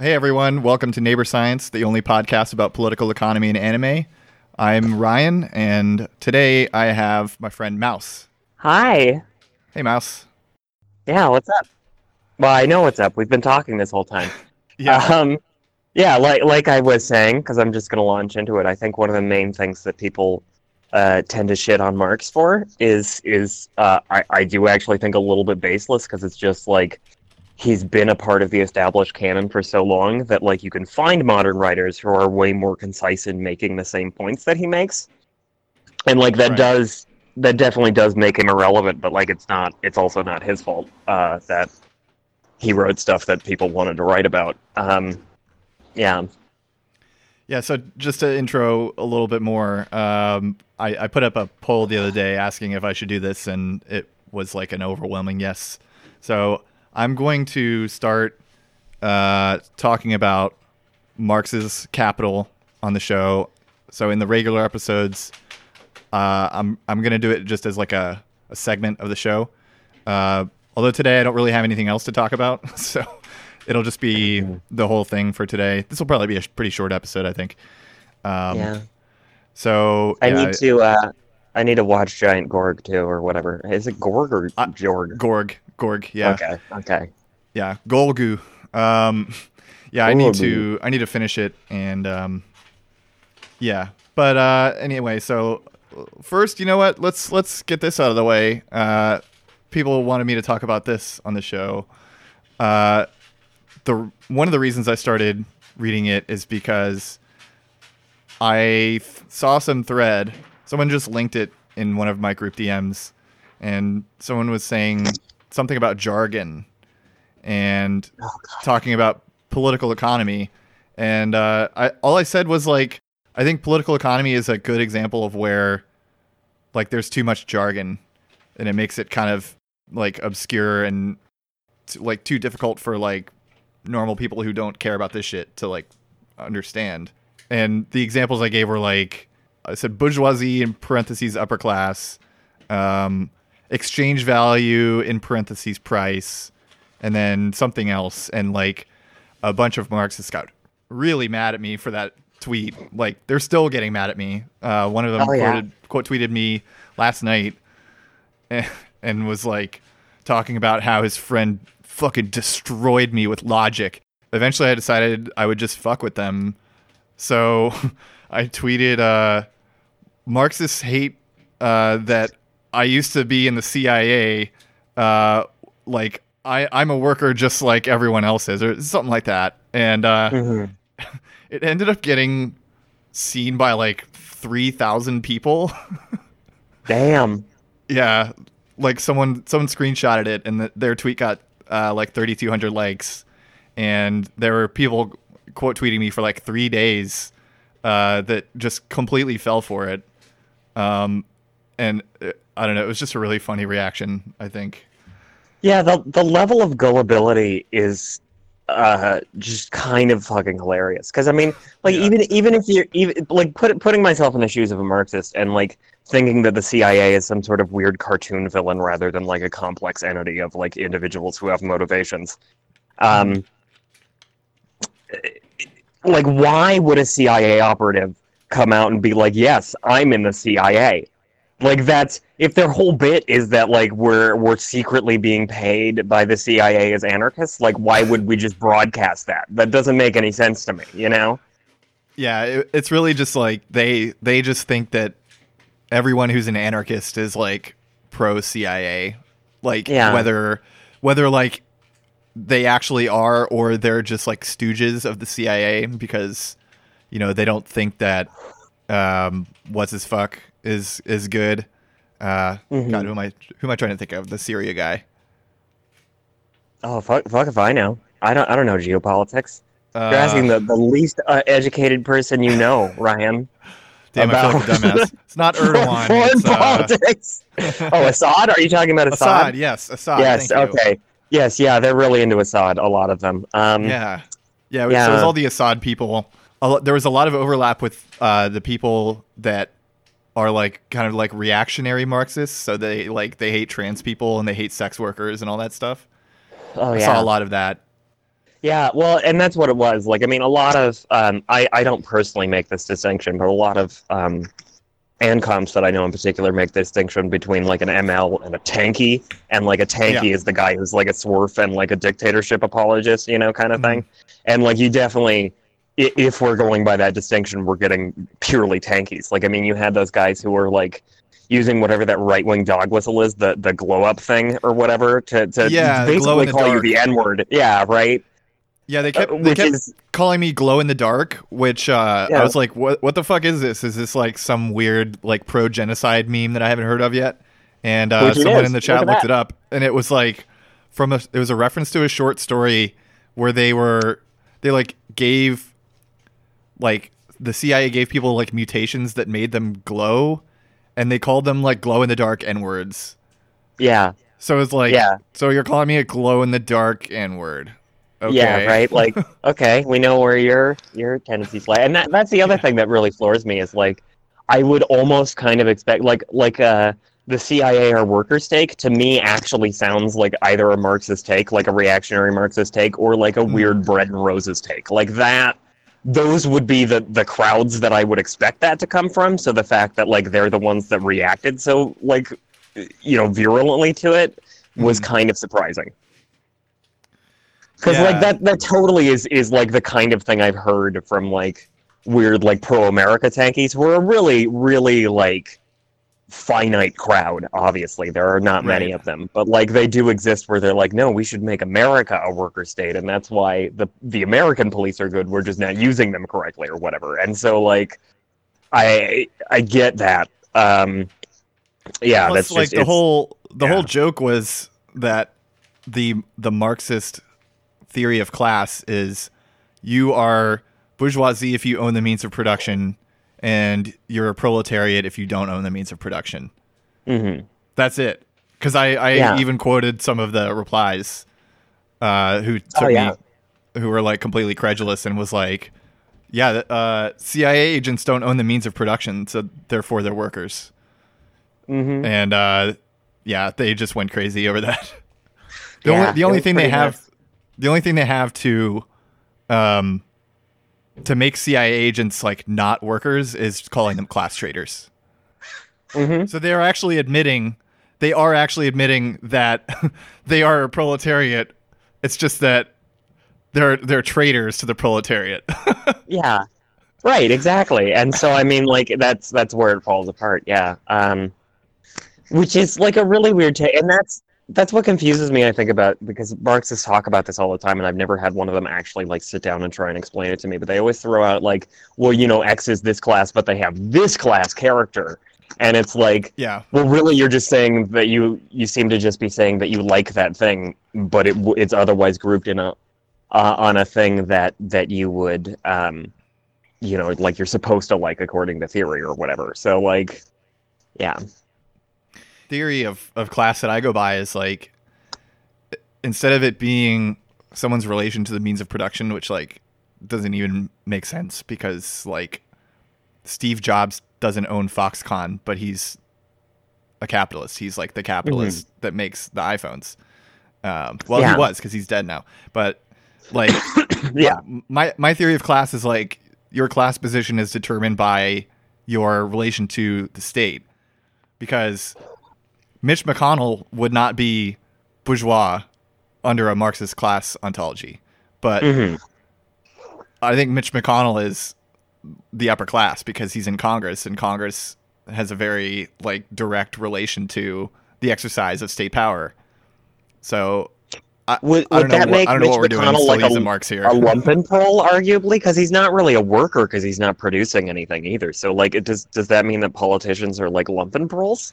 Hey everyone, welcome to Neighbor Science, the only podcast about political economy and anime. I'm Ryan, and today I have my friend Mouse. Hi. Hey Mouse. Yeah, what's up? Well, I know what's up. We've been talking this whole time. Yeah. Um, yeah, like like I was saying, because I'm just going to launch into it. I think one of the main things that people uh, tend to shit on Marx for is is uh, I I do actually think a little bit baseless because it's just like he's been a part of the established canon for so long that like you can find modern writers who are way more concise in making the same points that he makes, and like that Right. does that definitely does make him irrelevant. But like it's not it's also not his fault uh, that he wrote stuff that people wanted to write about. Um, yeah. Yeah, so just to intro a little bit more, um, I, I put up a poll the other day asking if I should do this, and it was like an overwhelming yes. So I'm going to start uh, talking about Marx's Capital on the show. So in the regular episodes, uh, I'm I'm gonna do it just as like a, a segment of the show. Uh, although today I don't really have anything else to talk about, so it'll just be the whole thing for today. This will probably be a pretty short episode, I think. Um, yeah. So I yeah, need to uh, I need to watch Giant Gorg too, or whatever. Is it Gorg or Uh, Jorg? Gorg, Gorg, yeah, Okay. Okay. yeah, Golgu. Um, yeah, I need to I need to finish it, and um, yeah. But uh, anyway, so first, you know what? Let's let's get this out of the way. Uh, people wanted me to talk about this on the show. Uh, the one of the reasons I started reading it is because I th- saw some thread. Someone just linked it in one of my group DMs, and someone was saying something about jargon and Oh, talking about political economy. And uh, I all I said was like, I think political economy is a good example of where like there's too much jargon, and it makes it kind of like obscure and t- like too difficult for like normal people who don't care about this shit to like understand. And the examples I gave were like I said bourgeoisie in parentheses upper class, um, exchange value in parentheses price, and then something else. And like a bunch of Marxists got really mad at me for that tweet. Like they're still getting mad at me. Uh, one of them Oh, yeah. quoted, quote tweeted me last night and, and was like talking about how his friend fucking destroyed me with logic. Eventually, I decided I would just fuck with them. So I tweeted, uh, Marxists hate uh, that I used to be in the CIA. Uh, like, I, I'm a worker just like everyone else is, or something like that. And uh, Mhm. it ended up getting seen by like 3,000 people. Damn. Yeah, like someone someone screenshotted it, and the, their tweet got uh, like 3,200 likes, and there were people quote tweeting me for like three days uh, that just completely fell for it. Um, and uh, I don't know, it was just a really funny reaction. I think. Yeah, the the level of gullibility is uh just kind of fucking hilarious. Because I mean, like Yeah. even even if you're even like put, putting myself in the shoes of a Marxist and like thinking that the CIA is some sort of weird cartoon villain rather than like a complex entity of like individuals who have motivations. Um, like why would a CIA operative come out and be like, "Yes, I'm in the CIA"? Like that's if their whole bit is that like we're we're secretly being paid by the CIA as anarchists, like why would we just broadcast that? That doesn't make any sense to me, you know? Yeah, it, it's really just like they they just think that everyone who's an anarchist is like pro CIA, like Yeah. whether whether like they actually are or they're just like stooges of the CIA because you know they don't think that um what's his fuck is is good. Uh, Mhm. God, who am I who am I trying to think of? The Syria guy. Oh fuck, fuck if I know. I don't I don't know geopolitics. Uh, You're asking the, the least uh, educated person you know, Ryan. damn, I feel like a dumbass. It's not Erdogan. Foreign it's, uh, politics. oh, Assad? Are you talking about Assad? Assad. Yes, Assad. yes. thank you. Yes. Yeah. They're really into Assad. A lot of them. Um, Yeah, yeah. So it was all the Assad people. There was a lot of overlap with uh, the people that are like kind of like reactionary Marxists. So they like they hate trans people and they hate sex workers and all that stuff. Oh I yeah. saw a lot of that. Yeah, well, and that's what it was. Like, I mean, a lot of um, I I don't personally make this distinction, but a lot of um, ANCOMs that I know in particular make the distinction between like an ML and a tanky, and like a tanky Yeah. is the guy who's like a swerf and like a dictatorship apologist, you know, kind of Mhm. thing. And like, you definitely, if we're going by that distinction, we're getting purely tankies. Like, I mean, you had those guys who were like using whatever that right wing dog whistle is, the the glow up thing or whatever, to to Yeah, basically call you the N word. Yeah, right. Yeah, they kept Uh, they kept is calling me glow in the dark, which uh, Yeah. I was like, what what the fuck is this? Is this like some weird like pro genocide meme that I haven't heard of yet? And uh, someone is. in the chat at looked it up, and it was like from a it was a reference to a short story where they were they like gave like the CIA gave people like mutations that made them glow, and they called them like glow in the dark n words. yeah. So it's like, Yeah. so you're calling me a glow in the dark n word. Okay. Yeah, right. Like, okay, we know where your your tendencies lie, and that that's the other thing that really floors me is like, I would almost kind of expect like like uh the CIA or workers' take to me actually sounds like either a Marxist take, like a reactionary Marxist take, or like a weird bread and roses take, like that. Those would be the the crowds that I would expect that to come from. So the fact that like they're the ones that reacted so like you know virulently to it was Mhm. kind of surprising. Because Yeah. like that that totally is is like the kind of thing I've heard from like weird like pro America tankies. We're a really really like finite crowd. Obviously, there are not many Right. of them, but like they do exist where they're like, no, we should make America a worker state, and that's why the the American police are good. We're just not using them correctly or whatever. And so like, I I get that. Um, yeah, Plus, that's like just the whole the yeah. whole joke was that the the Marxist theory of class is you are bourgeoisie if you own the means of production, and you're a proletariat if you don't own the means of production. Mhm. That's it. Because I, I Yeah. even quoted some of the replies uh, who took Oh, yeah. me, who were like completely credulous and was like, yeah, uh, CIA agents don't own the means of production, so therefore they're workers. Mhm. And uh, yeah, they just went crazy over that. The Yeah, only the only thing they have. The only thing they have to, um, to make CIA agents like not workers is calling them class traitors. Mhm. So they are actually admitting, they are actually admitting that they are a proletariat. It's just that they're they're traitors to the proletariat. Yeah. Right, exactly. And so I mean like that's that's where it falls apart, yeah. Um which is like a really weird take and that's that's what confuses me I think about because Marxists talk about this all the time and I've never had one of them actually like sit down and try and explain it to me, but they always throw out like, well, you know, X is this class, but they have this class character. And it's like yeah, well, really, you're just saying that you you seem to just be saying that you like that thing, but it it's otherwise grouped in a uh, on a thing that that you would um you know like you're supposed to like according to theory or whatever. So like, yeah, theory of, of class that I go by is like instead of it being someone's relation to the means of production, which like doesn't even make sense because like Steve Jobs doesn't own Foxconn, but he's a capitalist. He's like the capitalist that makes the iPhones. Um, well, Yeah. he was because he's dead now. But like, yeah, my my theory of class is like your class position is determined by your relation to the state because Mitch McConnell would not be bourgeois under a Marxist class ontology, but hmm I think Mitch McConnell is the upper class because he's in Congress and Congress has a very like direct relation to the exercise of state power. So I, Would- I would that what, make I Mitch what we're doing. McConnell like a- using Marx here. a lumpenprole, arguably, because he's not really a worker because he's not producing anything either. So like, it does does that mean that politicians are like lumpenproles?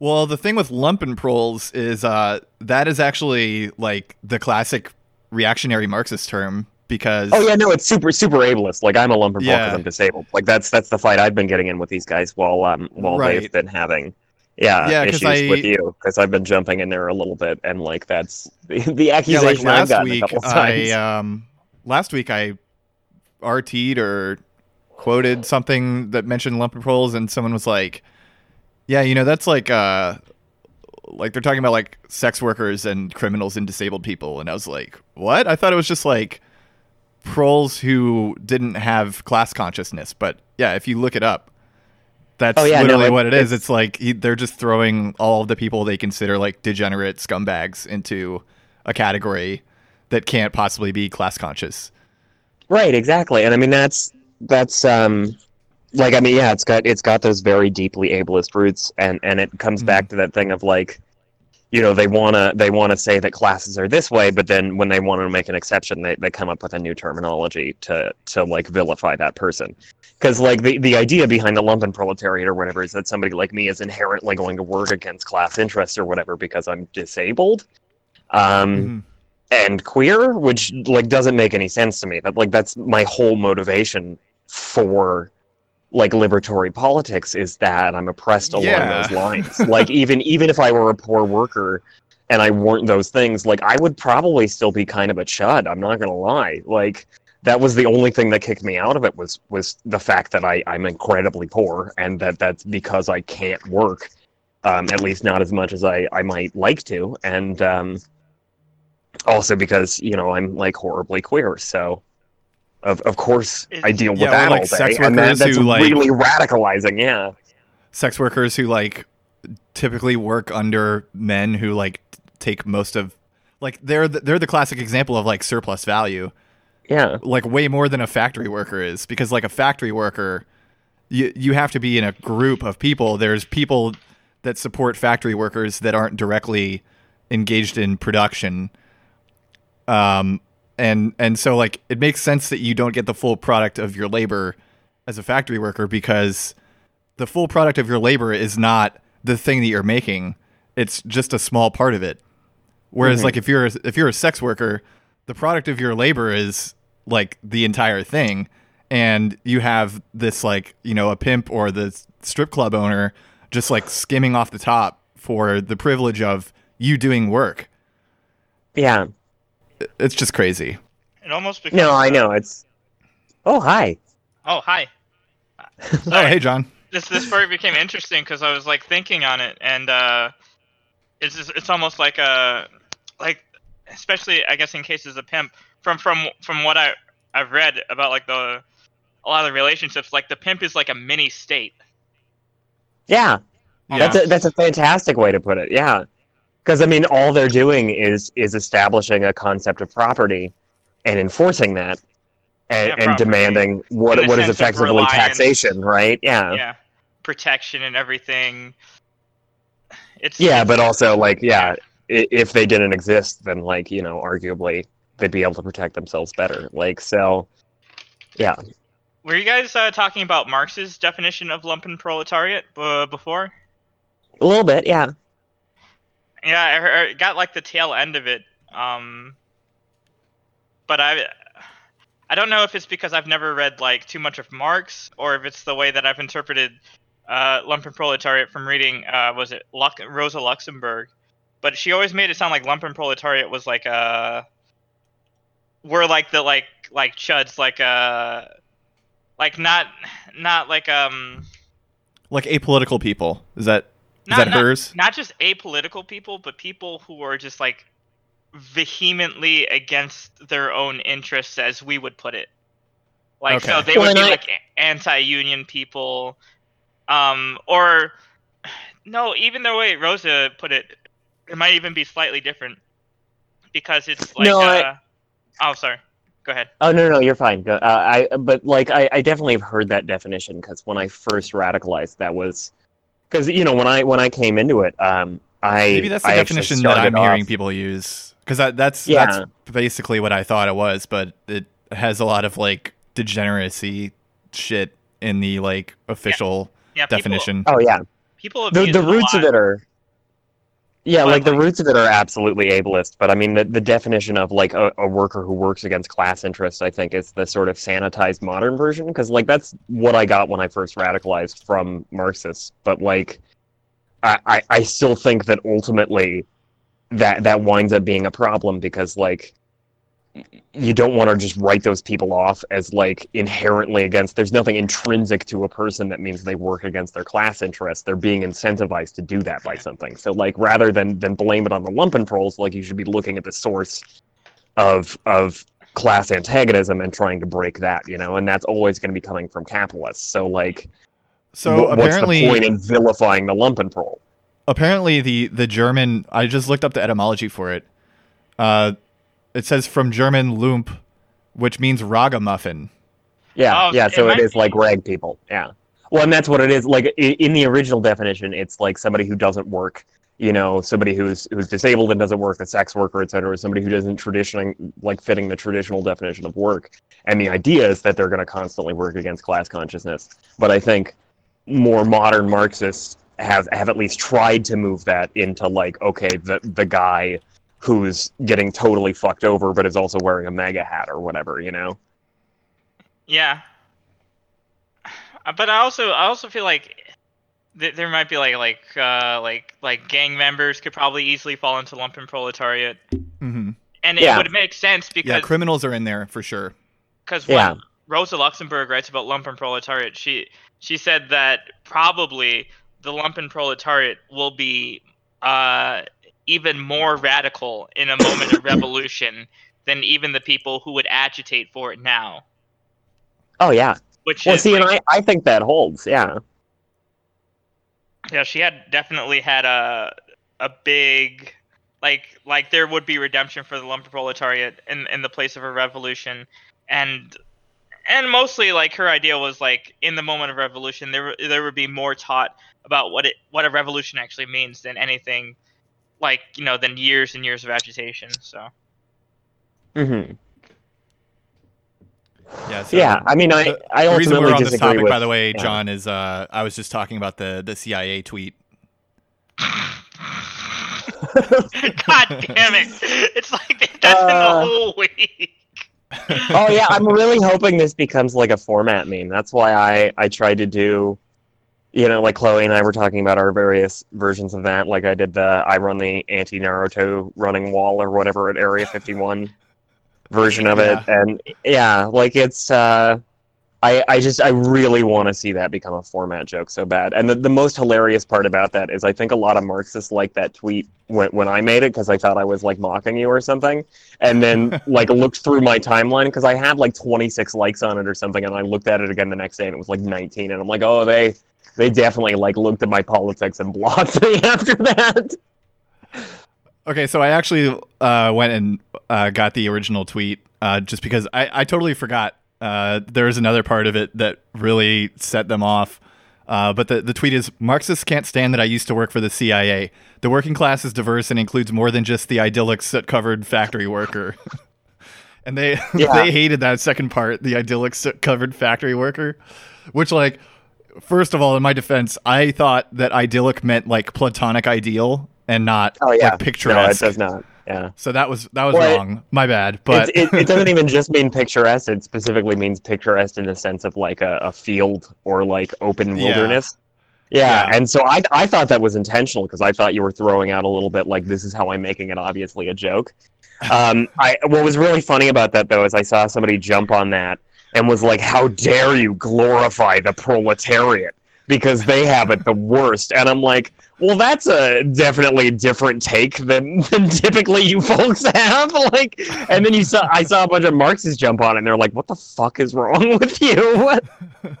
Well, the thing with lumpenproles is uh, that is actually like the classic reactionary Marxist term because Oh yeah, no, it's super super ableist. Like I'm a lumpenprole because Yeah. I'm disabled. Like that's that's the fight I've been getting in with these guys while um while Right. they've been having yeah, Yeah, issues I- with you because I've been jumping in there a little bit and like that's the, the yeah, accusation like I've last week a couple I um last week I RT'd or quoted something that mentioned lumpenproles and someone was like, "Yeah, you know that's like uh like they're talking about like sex workers and criminals and disabled people, and I was like, what? I thought it was just like proles who didn't have class consciousness, but yeah, if you look it up, that's Oh, yeah, no, literally it- what it is. it's- It's like he, they're just throwing all of the people they consider like degenerate scumbags into a category that can't possibly be class conscious. Right, exactly. And I mean that's that's um like I mean yeah, it's got it's got those very deeply ableist roots and and it comes Mhm. back to that thing of like you know, they wanna they wanna say that classes are this way, but then when they want to make an exception they, they come up with a new terminology to to like vilify that person. Because like the, the idea behind the lumpen proletariat or whatever is that somebody like me is inherently going to work against class interests or whatever because I'm disabled. Um Mhm. and queer, which like doesn't make any sense to me. That like that's my whole motivation for like liberatory politics is that I'm oppressed along Yeah. those lines. like even even if I were a poor worker and I weren't those things, like I would probably still be kind of a chud. I'm not gonna lie. Like that was the only thing that kicked me out of it was was the fact that I I'm incredibly poor and that that's because I can't work. Um, at least not as much as I, I might like to, and um, also because you know I'm like horribly queer, so of of course I deal with Yeah, that like, all day, sex and that, workers that's who, like- really radicalizing. Yeah, sex workers who like typically work under men who like take most of like they're the, they're the classic example of like surplus value. Yeah, like way more than a factory worker is because like a factory worker you you have to be in a group of people. There's people that support factory workers that aren't directly engaged in production. Um and and so like it makes sense that you don't get the full product of your labor as a factory worker because the full product of your labor is not the thing that you're making it's just a small part of it whereas Mhm. like if you're a, if you're a sex worker the product of your labor is like the entire thing and you have this like you know a pimp or the strip club owner just like skimming off the top for the privilege of you doing work yeah. It's just crazy It almost becomes. No, I know it's. Oh hi. Oh, hi. oh hey john This this part became interesting because I was like thinking on it, and uh, it's just, it's almost like a like, especially I guess in cases of pimp. From from from what I I've read about like the a lot of the relationships, like the pimp is like a mini state. Yeah, Yeah. that's a that's a fantastic way to put it. Yeah, because I mean, all they're doing is is establishing a concept of property and enforcing that, and, Yeah, and demanding what what is effectively reliance. taxation, right? Yeah. yeah, protection and everything. It's Yeah, but also like yeah, if they didn't exist, then like you know, arguably they'd be able to protect themselves better. Like so, yeah. Were you guys uh, talking about Marx's definition of lumpen proletariat uh, before? A little bit, yeah. Yeah, I, I got like the tail end of it. Um, but I, I don't know if it's because I've never read like too much of Marx, or if it's the way that I've interpreted uh, lumpen proletariat from reading. Uh, was it Rosa Luxemburg? But she always made it sound like lumpen proletariat was like uh we're like the like like chuds like uh like not not like um like apolitical people is that Not- that not- hers not just apolitical people, but people who are just like vehemently against their own interests, as we would put it. Like, so they Well, would be I- like anti-union people, um, or no, even the way Rosa put it, it might even be slightly different because it's like, No, I- uh, oh, sorry, go ahead. Oh no, no, you're fine. Go- Uh, I but like I, I definitely have heard that definition because when I first radicalized, that was because you know when I when I came into it, um, I maybe that's the I definition that i'm started hearing people use because that, that's Yeah. that's basically what i thought it was but it has a lot of like degeneracy shit in the like official Yeah, people, definition Oh yeah, People have the used the it a roots of it are. Yeah, But, like the like- roots of it are absolutely ableist, but I mean the, the definition of like a, a worker who works against class interests, I think, is the sort of sanitized modern version because like that's what I got when I first radicalized from Marxists. But like, I, I, I still think that ultimately that that winds up being a problem because like you don't want to just write those people off as like inherently against there's nothing intrinsic to a person that means they work against their class interests they're being incentivized to do that by something so like rather than than blame it on the lumpenproles like you should be looking at the source of of class antagonism and trying to break that you know and that's always going to be coming from capitalists so like So wh- what's the point in vilifying the lumpenprole apparently the the German. I just looked up the etymology for it. Uh, it says from German "lump," which means ragamuffin. Yeah, Oh, yeah. So it might is be- like rag people. Yeah. Well, and that's what it is. Like in the original definition, it's like somebody who doesn't work. You know, somebody who's who's disabled and doesn't work, a sex worker, et cetera, somebody who doesn't traditionally like fitting the traditional definition of work. And the idea is that they're going to constantly work against class consciousness. But I think more modern Marxists have have at least tried to move that into like, okay, the the guy who's getting totally fucked over, but is also wearing a mega hat or whatever. You know. Yeah. But I also I also feel like th- there might be like like uh, like like gang members could probably easily fall into lumpen proletariat, hmm and Yeah. it would make sense Yeah, because criminals are in there for sure. because Yeah. when Rosa Luxemburg writes about lumpen proletariat, she she said that probably the lumpen proletariat will be uh, even more radical in a moment of revolution than even the people who would agitate for it now. Oh yeah. Which Well, is see, like- and I, I think that holds. Yeah. Yeah, she had definitely had a a big like like there would be redemption for the lumpen proletariat in in the place of a revolution and and mostly like her idea was like in the moment of revolution there there would be more taught about what it what a revolution actually means than anything like you know than years and years of agitation so hmm Yeah. So Yeah. I mean, I the- I the reason we're on this topic, with. by the way, yeah. John, is uh, I was just talking about the the CIA tweet. god damn it it's like that's in Uh, the whole week oh yeah, I'm really hoping this becomes like a format meme. That's why I I tried to do, you know, like Chloe and I were talking about our various versions of that. Like I did the I run the anti Naruto running wall or whatever at Area 51 version of it, and yeah, like it's. uh I, I just I really want to see that become a format joke so bad. And the, the most hilarious part about that is I think a lot of Marxists like that tweet when, when I made it because I thought I was like mocking you or something. And then like looked through my timeline because I had like 26 likes on it or something. And I looked at it again the next day and it was like 19. And I'm like, oh, they they definitely like looked at my politics and blocked me after that. Okay, so I actually uh, went and uh, got the original tweet uh, just because I, I totally forgot. Uh, there was another part of it that really set them off. Uh, but the, the tweet is Marxists can't stand that I used to work for the CIA. The working class is diverse and includes more than just the idyllic soot covered factory worker. and they Yeah. they hated that second part, the idyllic soot covered factory worker, which like first of all, in my defense, I thought that idyllic meant like platonic ideal and not Oh yeah, like no, it picturesque. does not. Yeah. so that was that was Well, it- wrong. My bad. But it, it, it doesn't even just mean picturesque. It specifically means picturesque in the sense of like a, a field or like open Yeah. wilderness. Yeah. Yeah. and so I I thought that was intentional because I thought you were throwing out a little bit like this is how I'm making it obviously a joke. Um, I what was really funny about that though is I saw somebody jump on that and was like, "How dare you glorify the proletariat because they have it the worst?" And I'm like, "Well, that's a definitely different take than, than typically you folks have." Like, and then you saw I saw a bunch of Marxists jump on it, and they're like, "What the fuck is wrong with you?"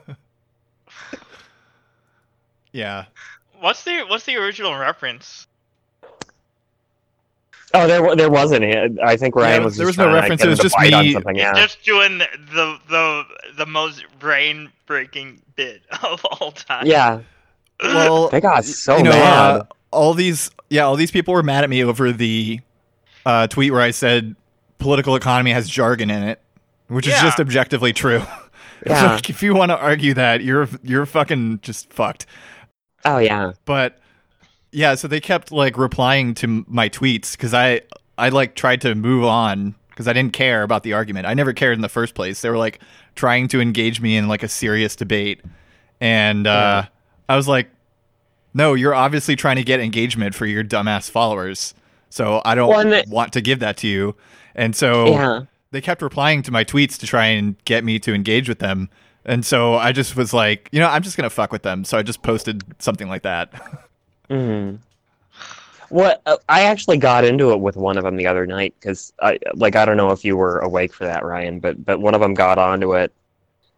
yeah. what's the what's the original reference Oh, there wa- there wasn't. I think Ryan Yeah, was. there just was no trying to reference, get it was just bite me- Yeah. just doing the, the the the most brain breaking bit of all time. Yeah. Well, They got so you know, mad. uh, all these yeah, all these people were mad at me over the uh, tweet where I said political economy has jargon in it, which is just objectively true. It's Yeah. like, if you want to argue that, you're you're fucking just fucked. Oh yeah. But yeah, so they kept like replying to my tweets because I I like tried to move on because I didn't care about the argument. I never cared in the first place. They were like trying to engage me in like a serious debate, and uh, I was like, "No, you're obviously trying to get engagement for your dumbass followers." So I don't Well, want to give that to you. And so Yeah. they kept replying to my tweets to try and get me to engage with them. And so I just was like, you know, I'm just gonna fuck with them. So I just posted something like that. hmm What uh, I actually got into it with one of them the other night because I like I don't know if you were awake for that, Ryan, but but one of them got onto it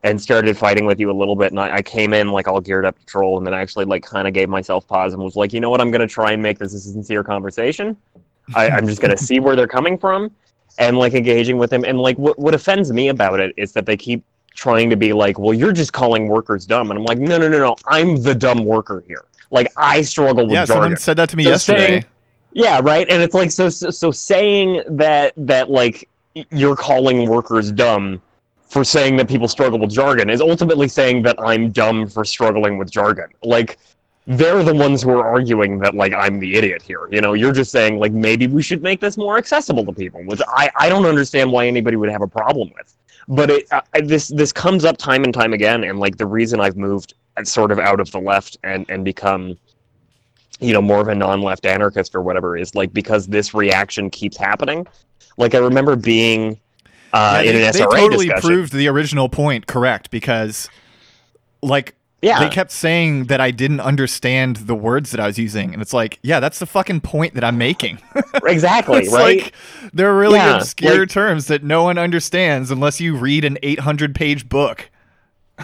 and started fighting with you a little bit, and I, I came in like all geared up to troll, and then I actually like kind of gave myself pause and was like, you know what, I'm gonna try and make this a sincere conversation. I, I'm just gonna see where they're coming from, and like engaging with them. And like what what offends me about it is that they keep trying to be like, well, you're just calling workers dumb, and I'm like, no, no, no, no, I'm the dumb worker here. Like I struggle with yeah, jargon. someone said that to me So yesterday. saying- Yeah, right. And it's like so so, so saying that that like you're calling workers dumb for saying that people struggle with jargon is ultimately saying that I'm dumb for struggling with jargon. Like they're the ones who are arguing that like I'm the idiot here. You know, you're just saying like maybe we should make this more accessible to people, which I I don't understand why anybody would have a problem with. But it I, I- this this comes up time and time again, and like the reason I've moved sort of out of the left and and become you know more of a non-left anarchist or whatever is like because this reaction keeps happening like i remember being uh, Yeah, in they, an they totally discussion. proved the original point correct because, like, yeah, they kept saying that I didn't understand the words that I was using, and it's like, yeah, that's the fucking point that I'm making. exactly, it's right? like they're really Yeah, obscure like- terms that no one understands unless you read an 800 page book.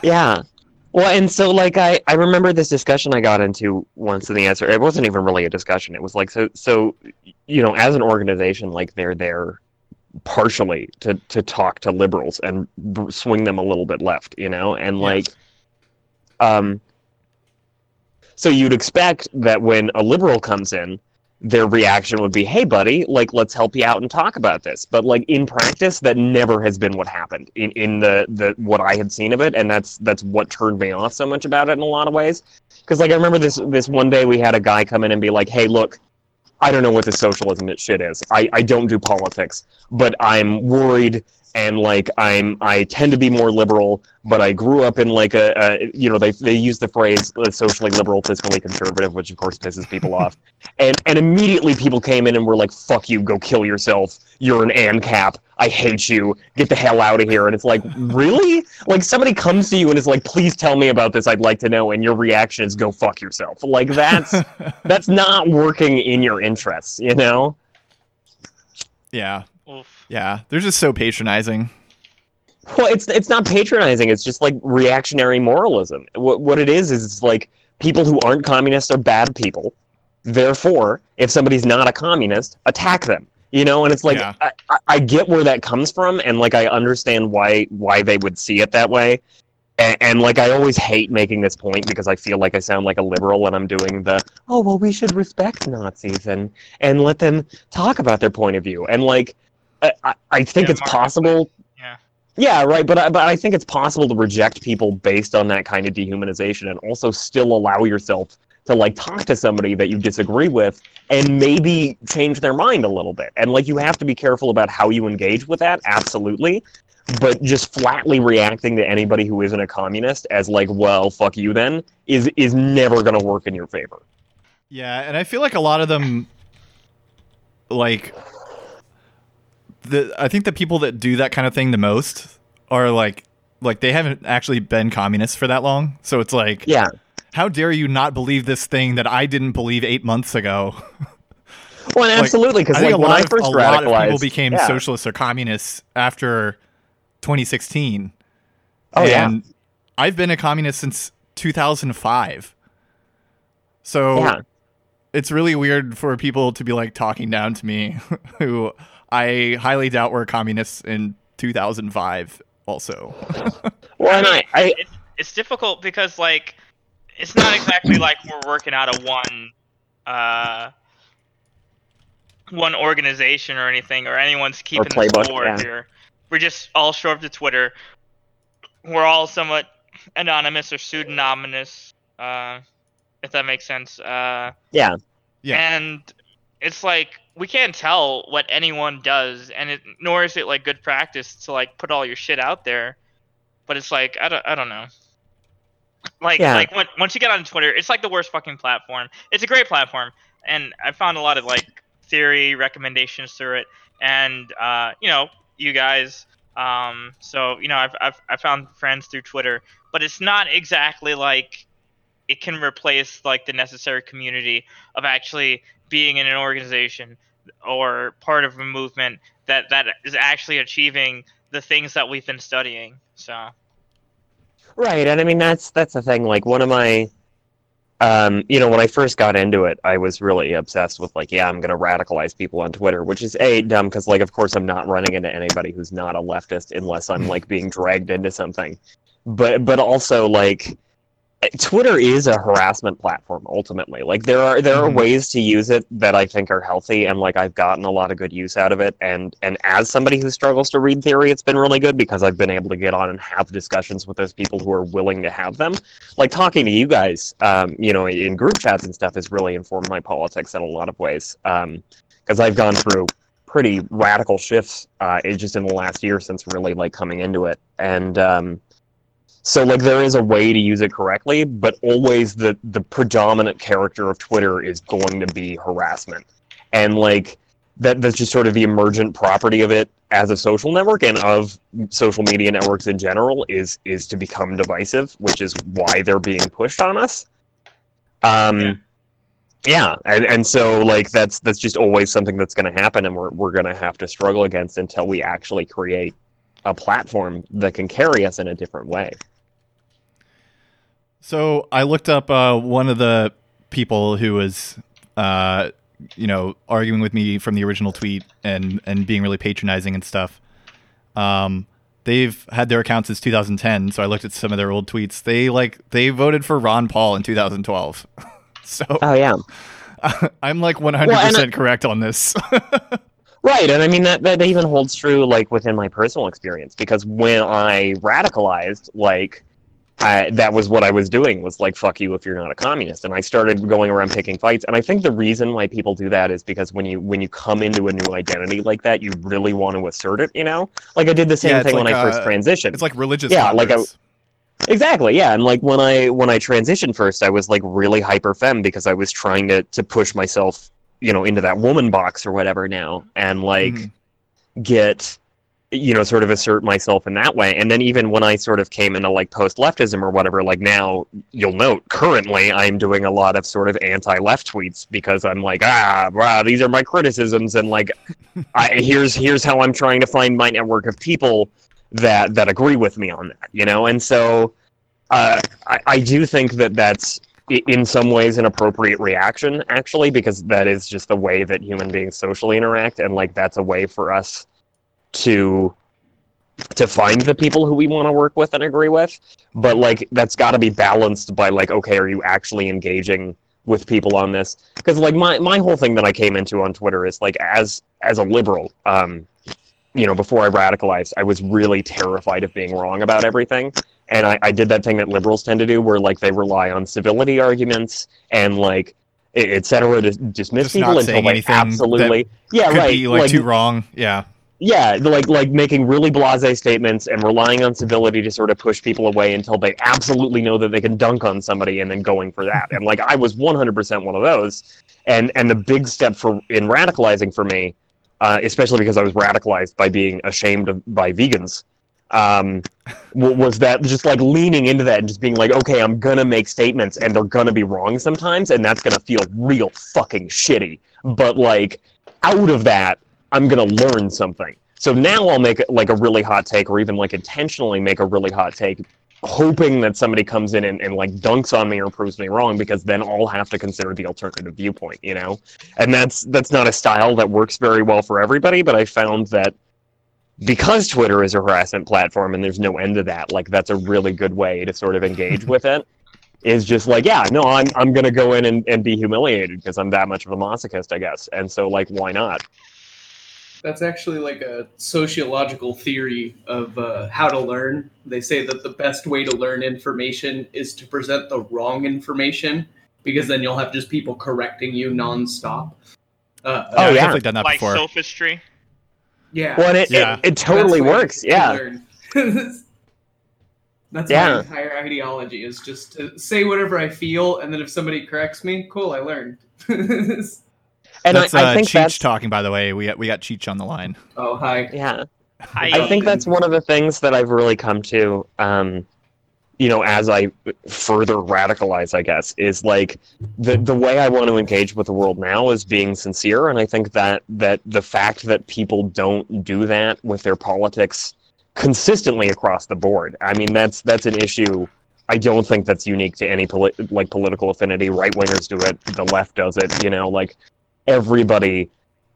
yeah. Well, and so like I I remember this discussion I got into once in the answer. It wasn't even really a discussion. It was like so so you know as an organization like they're there partially to to talk to liberals and b- swing them a little bit left, you know, and like um so you'd expect that when a liberal comes in their reaction would be hey buddy like let's help you out and talk about this. But like in practice that never has been what happened in, in the the what i had seen of it and that's that's what turned me off so much about it in a lot of ways. Because like i remember this this one day we had a guy come in and be like hey look i don't know what this socialism shit is. I i don't do politics but i'm worried and like i'm i tend to be more liberal but i grew up in like a, a you know they they use the phrase uh, socially liberal fiscally conservative which of course pisses people off. And and immediately people came in and were like fuck you go kill yourself. You're an ancap. I hate you. Get the hell out of here. And it's like really? Like somebody comes to you and is like please tell me about this. I'd like to know. And your reaction is go fuck yourself. Like that's that's not working in your interests you know? Yeah. Yeah, they're just so patronizing. Well, it's it's not patronizing. It's just like reactionary moralism. What what it is is it's like people who aren't communists are bad people. Therefore, if somebody's not a communist, attack them. You know, and it's like Yeah. I, I, I get where that comes from, and like I understand why why they would see it that way. And, and like I always hate making this point because I feel like I sound like a liberal and I'm doing the oh well we should respect Nazis and and let them talk about their point of view and like I I, I think Yeah, it's possible Yeah. yeah, right. But I, but I think it's possible to reject people based on that kind of dehumanization, and also still allow yourself to like talk to somebody that you disagree with, and maybe change their mind a little bit. And like you have to be careful about how you engage with that. Absolutely. But just flatly reacting to anybody who isn't a communist as like, well, fuck you, then is is never going to work in your favor. Yeah, and I feel like a lot of them, like, the I think the people that do that kind of thing the most are like, like they haven't actually been communists for that long. So it's like, Yeah. how dare you not believe this thing that I didn't believe eight months ago? Well, Like, absolutely, because like when I of first a lot of people became yeah. socialists or communists after 2016. Oh yeah. and I've been a communist since 2005. So Yeah. it's really weird for people to be like talking down to me, who I highly doubt we're communists in 2005. Also, Well, and I, I It's, it's difficult because like it's not exactly like we're working out of one uh one organization or anything or anyone's keeping the playbook, score yeah. here. We're just all show up to Twitter. We're all somewhat anonymous or pseudonymous, uh, if that makes sense. Uh, yeah. Yeah. And it's like we can't tell what anyone does, and it, nor is it like good practice to like put all your shit out there. But it's like I don't I don't know. Like Yeah. like when, once you get on Twitter, it's like the worst fucking platform. It's a great platform, and I found a lot of like theory recommendations through it, and uh, you know you guys. Um, so you know, I've, I've I found friends through Twitter, but it's not exactly like it can replace like the necessary community of actually being in an organization or part of a movement that that is actually achieving the things that we've been studying. So Right, and I mean that's that's the thing. Like one of my, um, you know, when I first got into it, I was really obsessed with like, yeah, I'm gonna radicalize people on Twitter, which is a dumb because like, of course, I'm not running into anybody who's not a leftist unless I'm like being dragged into something. But but also like, Twitter is a harassment platform ultimately. Like there are there are Mhm. ways to use it that I think are healthy and like I've gotten a lot of good use out of it and and as somebody who struggles to read theory it's been really good because I've been able to get on and have discussions with those people who are willing to have them. Like talking to you guys um, you know in group chats and stuff has really informed my politics in a lot of ways. Um because I've gone through pretty radical shifts uh just in the last year since really like coming into it and um so like there is a way to use it correctly, but always the the predominant character of Twitter is going to be harassment. And like that that's just sort of the emergent property of it as a social network and of social media networks in general is is to become divisive, which is why they're being pushed on us. Um Yeah. yeah, and, and so like that's that's just always something that's going to happen, and we're we're going to have to struggle against until we actually create a platform that can carry us in a different way. So I looked up uh, one of the people who was, uh, you know, arguing with me from the original tweet and and being really patronizing and stuff. Um, they've had their accounts since 2010, so I looked at some of their old tweets. They like they voted for Ron Paul in 2012. so Oh yeah. I'm like 100% Well, and I- correct on this. Right, and I mean that that even holds true like within my personal experience because when I radicalized, like I, that was what I was doing was like fuck you if you're not a communist, and I started going around picking fights. And I think the reason why people do that is because when you when you come into a new identity like that, you really want to assert it. You know, like I did the same Yeah, thing when like, I first uh, transitioned. it's like religious. Yeah, like a- converts. Exactly, yeah, and like when I when I transitioned first, I was like really hyper femme because I was trying to to push myself, you know, into that woman box or whatever now, and like Mhm. get you know sort of assert myself in that way. And then even when i sort of came into like post leftism or whatever like now you'll note currently i'm doing a lot of sort of anti-left tweets because i'm like ah wow these are my criticisms. And like I, here's here's how i'm trying to find my network of people that that agree with me on that you know? And so uh, I, I do think that that's in some ways an appropriate reaction actually because that is just the way that human beings socially interact. And like that's a way for us to to find the people who we want to work with and agree with but like that's got to be balanced by like okay are you actually engaging with people on this because like my my whole thing that i came into on twitter is like as as a liberal um you know before i radicalized i was really terrified of being wrong about everything and I, I did that thing that liberals tend to do where like they rely on civility arguments and like e- et to dismiss Just people until they anything absolutely yeah right be like, too wrong. Yeah. Yeah like like making really blasé statements and relying on civility to sort of push people away until they absolutely know that they can dunk on somebody and then going for that. And like i was 100% one of those. And and the big step for in radicalizing for me uh, especially because i was radicalized by being ashamed of by vegans um, was that just like leaning into that and just being like okay i'm gonna make statements and they're gonna be wrong sometimes and that's gonna feel real fucking shitty. But like out of that I'm gonna learn something. So now I'll make like a really hot take, or even like intentionally make a really hot take, hoping that somebody comes in and, and like dunks on me or proves me wrong, because then I'll have to consider the alternative viewpoint, you know. And that's that's not a style that works very well for everybody, but I found that because Twitter is a harassment platform and there's no end to that, like that's a really good way to sort of engage with it. Is just like, yeah, no, I'm I'm gonna go in and, and be humiliated because I'm that much of a masochist, I guess. And so like why not? That's actually like a sociological theory of uh, how to learn. They say that the best way to learn information is to present the wrong information because then you'll have just people correcting you nonstop. Uh, Oh, I've definitely done that like before. sophistry. yeah. Well, it, Yeah. it, it totally That's the way works. to Yeah. That's Yeah. my entire ideology is just to say whatever I feel, and then if somebody corrects me, cool, I learned. And that's I, I uh, think Cheech that's talking, by the way. We got, we got Cheech on the line. oh, hi. yeah. I, I think that's one of the things that I've really come to, um, you know, as I further radicalize, I guess, is like the the way I want to engage with the world now is being sincere, and I think that that the fact that people don't do that with their politics consistently across the board, I mean, that's that's an issue. I don't think that's unique to any poli- like political affinity. Right wingers do it, the left does it. You know, like everybody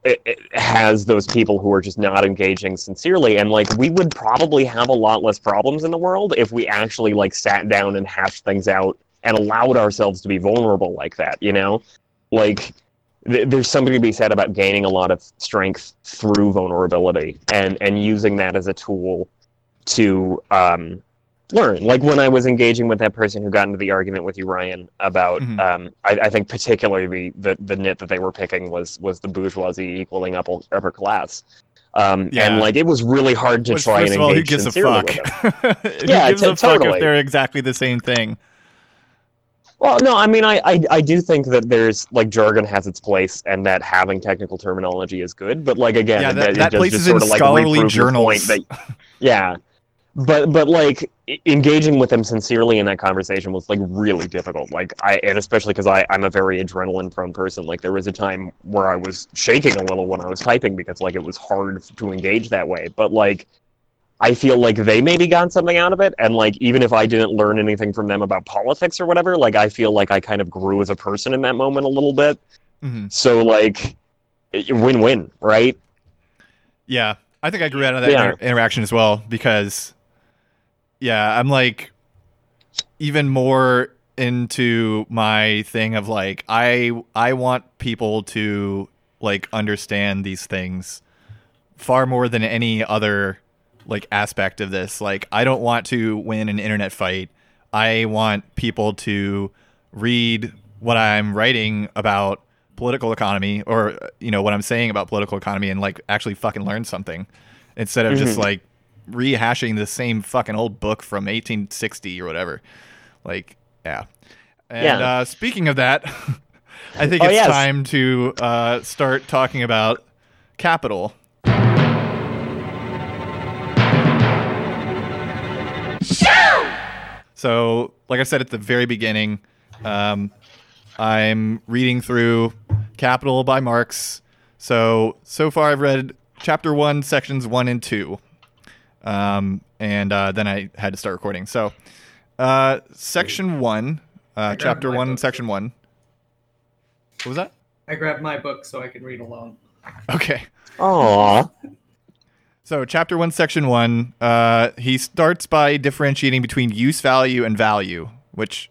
it, it has those people who are just not engaging sincerely. And like we would probably have a lot less problems in the world if we actually like sat down and hashed things out and allowed ourselves to be vulnerable like that you know? Like th- there's something to be said about gaining a lot of strength through vulnerability and and using that as a tool to um learn like when i was engaging with that person who got into the argument with you ryan about Mhm. um I, I think particularly the the nit that they were picking was was the bourgeoisie equaling upper, upper class um Yeah. and like it was really hard to Which, try first and of all, who gives a fuck? who Yeah, gives t- a fuck totally. if they're exactly the same thing? Well, no, I mean, I, I I do think that there's like jargon has its place, and that having technical terminology is good. But like again, Yeah, that- that does place just is in of, like, scholarly journals. that- yeah, but but like engaging with them sincerely in that conversation was like really difficult. Like I and especially because I I'm a very adrenaline prone person. Like there was a time where I was shaking a little when I was typing because like it was hard to engage that way. But like. I feel like they maybe got something out of it, and like even if I didn't learn anything from them about politics or whatever, like I feel like I kind of grew as a person in that moment a little bit. hmm So like, win-win, right? Yeah, I think I grew out of that Yeah. inter- interaction as well because, yeah, I'm like even more into my thing of like I I want people to like understand these things far more than any other like aspect of this. Like I don't want to win an internet fight. I want people to read what I'm writing about political economy or you know what I'm saying about political economy and like actually fucking learn something instead of just Mhm. like rehashing the same fucking old book from 1860 or whatever. Like yeah. And Yeah. uh speaking of that, I think Oh, it's yes. time to uh start talking about capital. So, like I said at the very beginning, um, I'm reading through Capital by Marx. So, so far I've read chapter one, sections one and two. Um, and uh, then I had to start recording. So, uh, section one, uh, chapter one, book. section one. What was that? I grabbed my book so I can read along. Okay. Aw. So, chapter one, section one, uh, he starts by differentiating between use value and value, which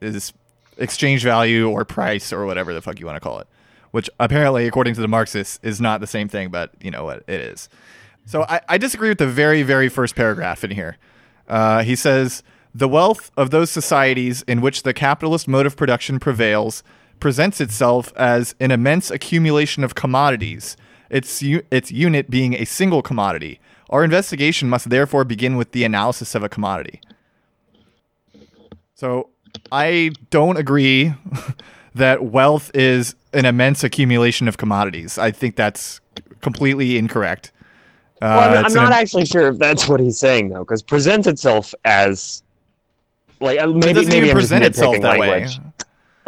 is exchange value or price or whatever the fuck you want to call it, which apparently, according to the Marxists, is not the same thing, but you know what? It is. So, I, I disagree with the very, very first paragraph in here. Uh, he says, The wealth of those societies in which the capitalist mode of production prevails presents itself as an immense accumulation of commodities, its, u- its unit being a single commodity. Our investigation must therefore begin with the analysis of a commodity. So I don't agree that wealth is an immense accumulation of commodities. I think that's completely incorrect. Uh, Well, I'm, I'm it's an not actually sure if that's what he's saying though, because presents itself as like uh, it maybe doesn't maybe I'm just present itself that language. way.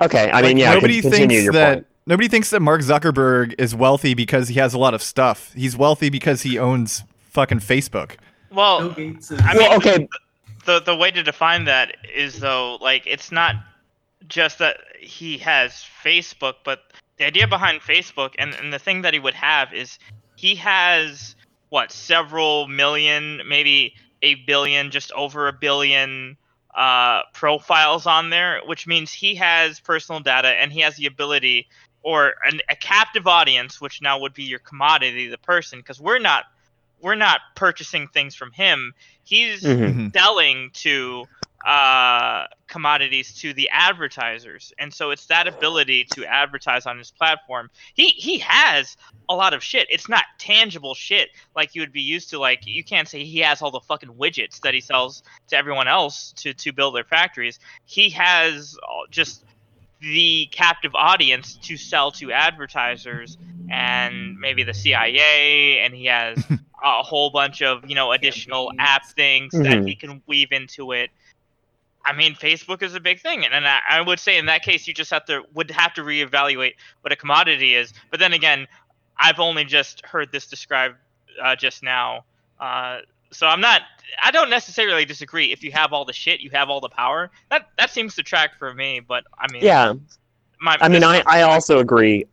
Okay, I mean yeah, nobody con- thinks your that point. nobody thinks that Mark Zuckerberg is wealthy because he has a lot of stuff. He's wealthy because he owns fucking Facebook. Well, Bill Gates is. I mean, Well, okay, the the way to define that is though like it's not just that he has Facebook, but the idea behind Facebook and, and the thing that he would have is he has what several million, maybe a billion, just over a billion uh, profiles on there, which means he has personal data and he has the ability or an, a captive audience, which now would be your commodity, the person, because we're not we're not purchasing things from him. He's Mhm. Mhm. selling to uh, commodities to the advertisers, and so it's that ability to advertise on his platform. He he has a lot of shit. It's not tangible shit like you would be used to. Like you can't say he has all the fucking widgets that he sells to everyone else to to build their factories. He has just the captive audience to sell to advertisers and maybe the CIA, and he has a whole bunch of you know additional app things that Mhm. he can weave into it. I mean, Facebook is a big thing, and, and I, I would say in that case, you just have to would have to reevaluate what a commodity is. But then again, I've only just heard this described uh, just now, uh, so I'm not. I don't necessarily disagree. If you have all the shit, you have all the power. That that seems to track for me. But I mean, Yeah, my, I mean, I, I also agree.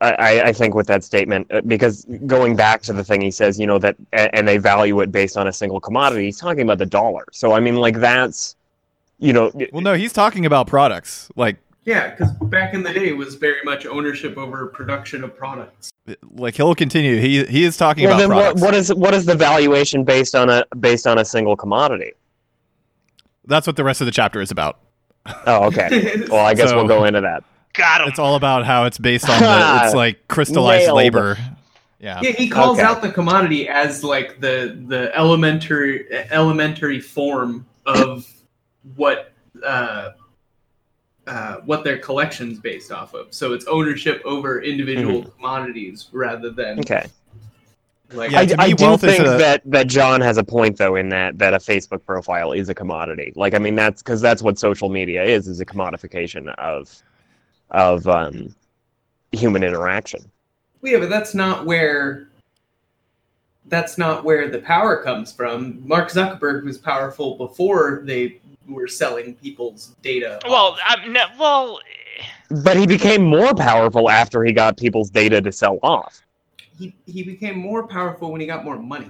I, I- think with that statement uh, because going back to the thing he says, you know that, and they value it based on a single commodity. He's talking about the dollar. So I mean, like that's, you know, Well, no, he's talking about products. Like, Yeah, because back in the day, it was very much ownership over production of products. like he'll continue. He he is talking well, about then what, what is what is the valuation based on a based on a single commodity? That's what the rest of the chapter is about. Oh, okay. Well, I guess So- we'll go into that. got him. It's all about how it's based on the it's like crystallized Nailed. labor. Yeah. Yeah, he calls Okay. out the commodity as like the the elementary elementary form of what uh, uh, what their collection's based off of. So it's ownership over individual commodities rather than Okay. like Yeah, I, to I do think a- that, that John has a point though in that that a Facebook profile is a commodity. Like I mean that's because that's what social media is is a commodification of of um, human interaction. yeah, but that's not where that's not where the power comes from. Mark Zuckerberg was powerful before they were selling people's data. well, I'm no, well, But he became more powerful after he got people's data to sell off. he he became more powerful when he got more money.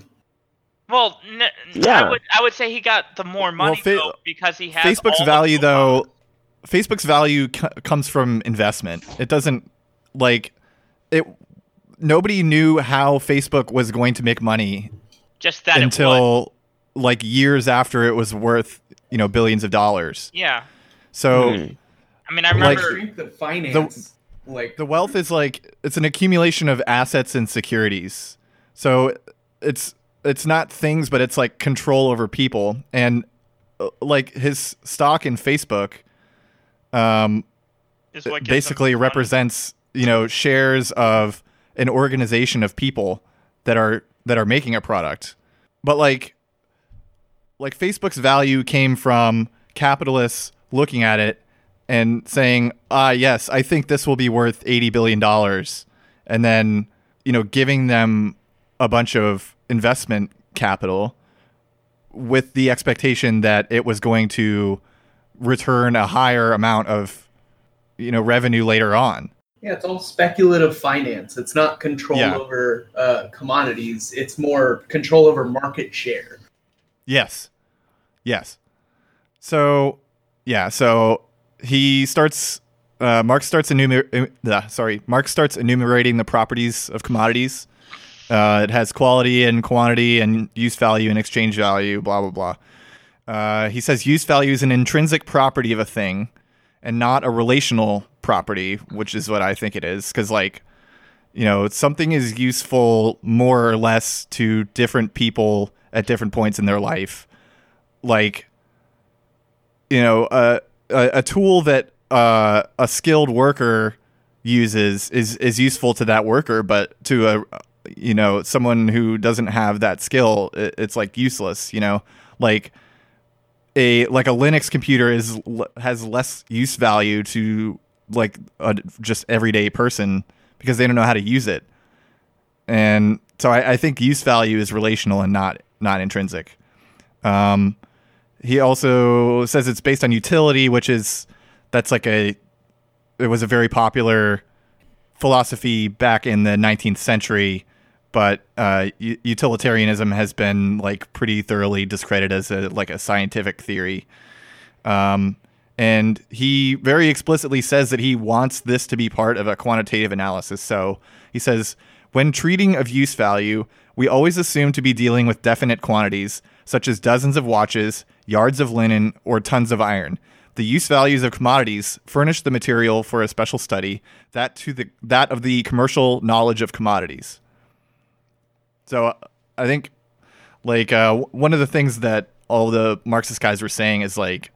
well, n- Yeah. I would I would say he got the more money fa- though, because he has Facebook's all value cool though Facebook's value c- comes from investment. It doesn't like it nobody knew how Facebook was going to make money just that it was. until like years after it was worth, you know, billions of dollars. Yeah, So Hmm. I mean, I remember. strength of finance, like the wealth is like it's an accumulation of assets and securities. So it's it's not things, but it's like control over people. And uh, like his stock in Facebook, um, is what basically his money. represents you know shares of an organization of people that are that are making a product. But like like Facebook's value came from capitalists looking at it and saying, "Ah, yes, I think this will be worth 80 billion dollars." And then, you know, giving them a bunch of investment capital with the expectation that it was going to return a higher amount of you know revenue later on. yeah, it's all speculative finance. It's not control Yeah. over uh, commodities. It's more control over market share. Yes. Yes. So, yeah, so he starts uh, Mark starts enumer- uh, sorry, Marx starts enumerating the properties of commodities. Uh, it has quality and quantity and use value and exchange value, blah blah blah. Uh, he says use value is an intrinsic property of a thing and not a relational property, which is what I think it is. Because, like, you know, something is useful more or less to different people at different points in their life. Like, you know, uh, a, a tool that uh, a skilled worker uses is is useful to that worker, but to a you know someone who doesn't have that skill, it, it's like useless. You know, like a like a Linux computer is has less use value to like a just everyday person because they don't know how to use it, and so I, I think use value is relational and not not intrinsic. Um, he also says it's based on utility, which is that's like a it was a very popular philosophy back in the 19th century, but uh, utilitarianism has been like pretty thoroughly discredited as a like a scientific theory. Um, and he very explicitly says that he wants this to be part of a quantitative analysis. So he says, when treating of use value, we always assume to be dealing with definite quantities, such as dozens of watches, yards of linen, or tons of iron. The use values of commodities furnish the material for a special study, that to the that of the commercial knowledge of commodities. So I think like uh, one of the things that all the Marxist guys were saying is like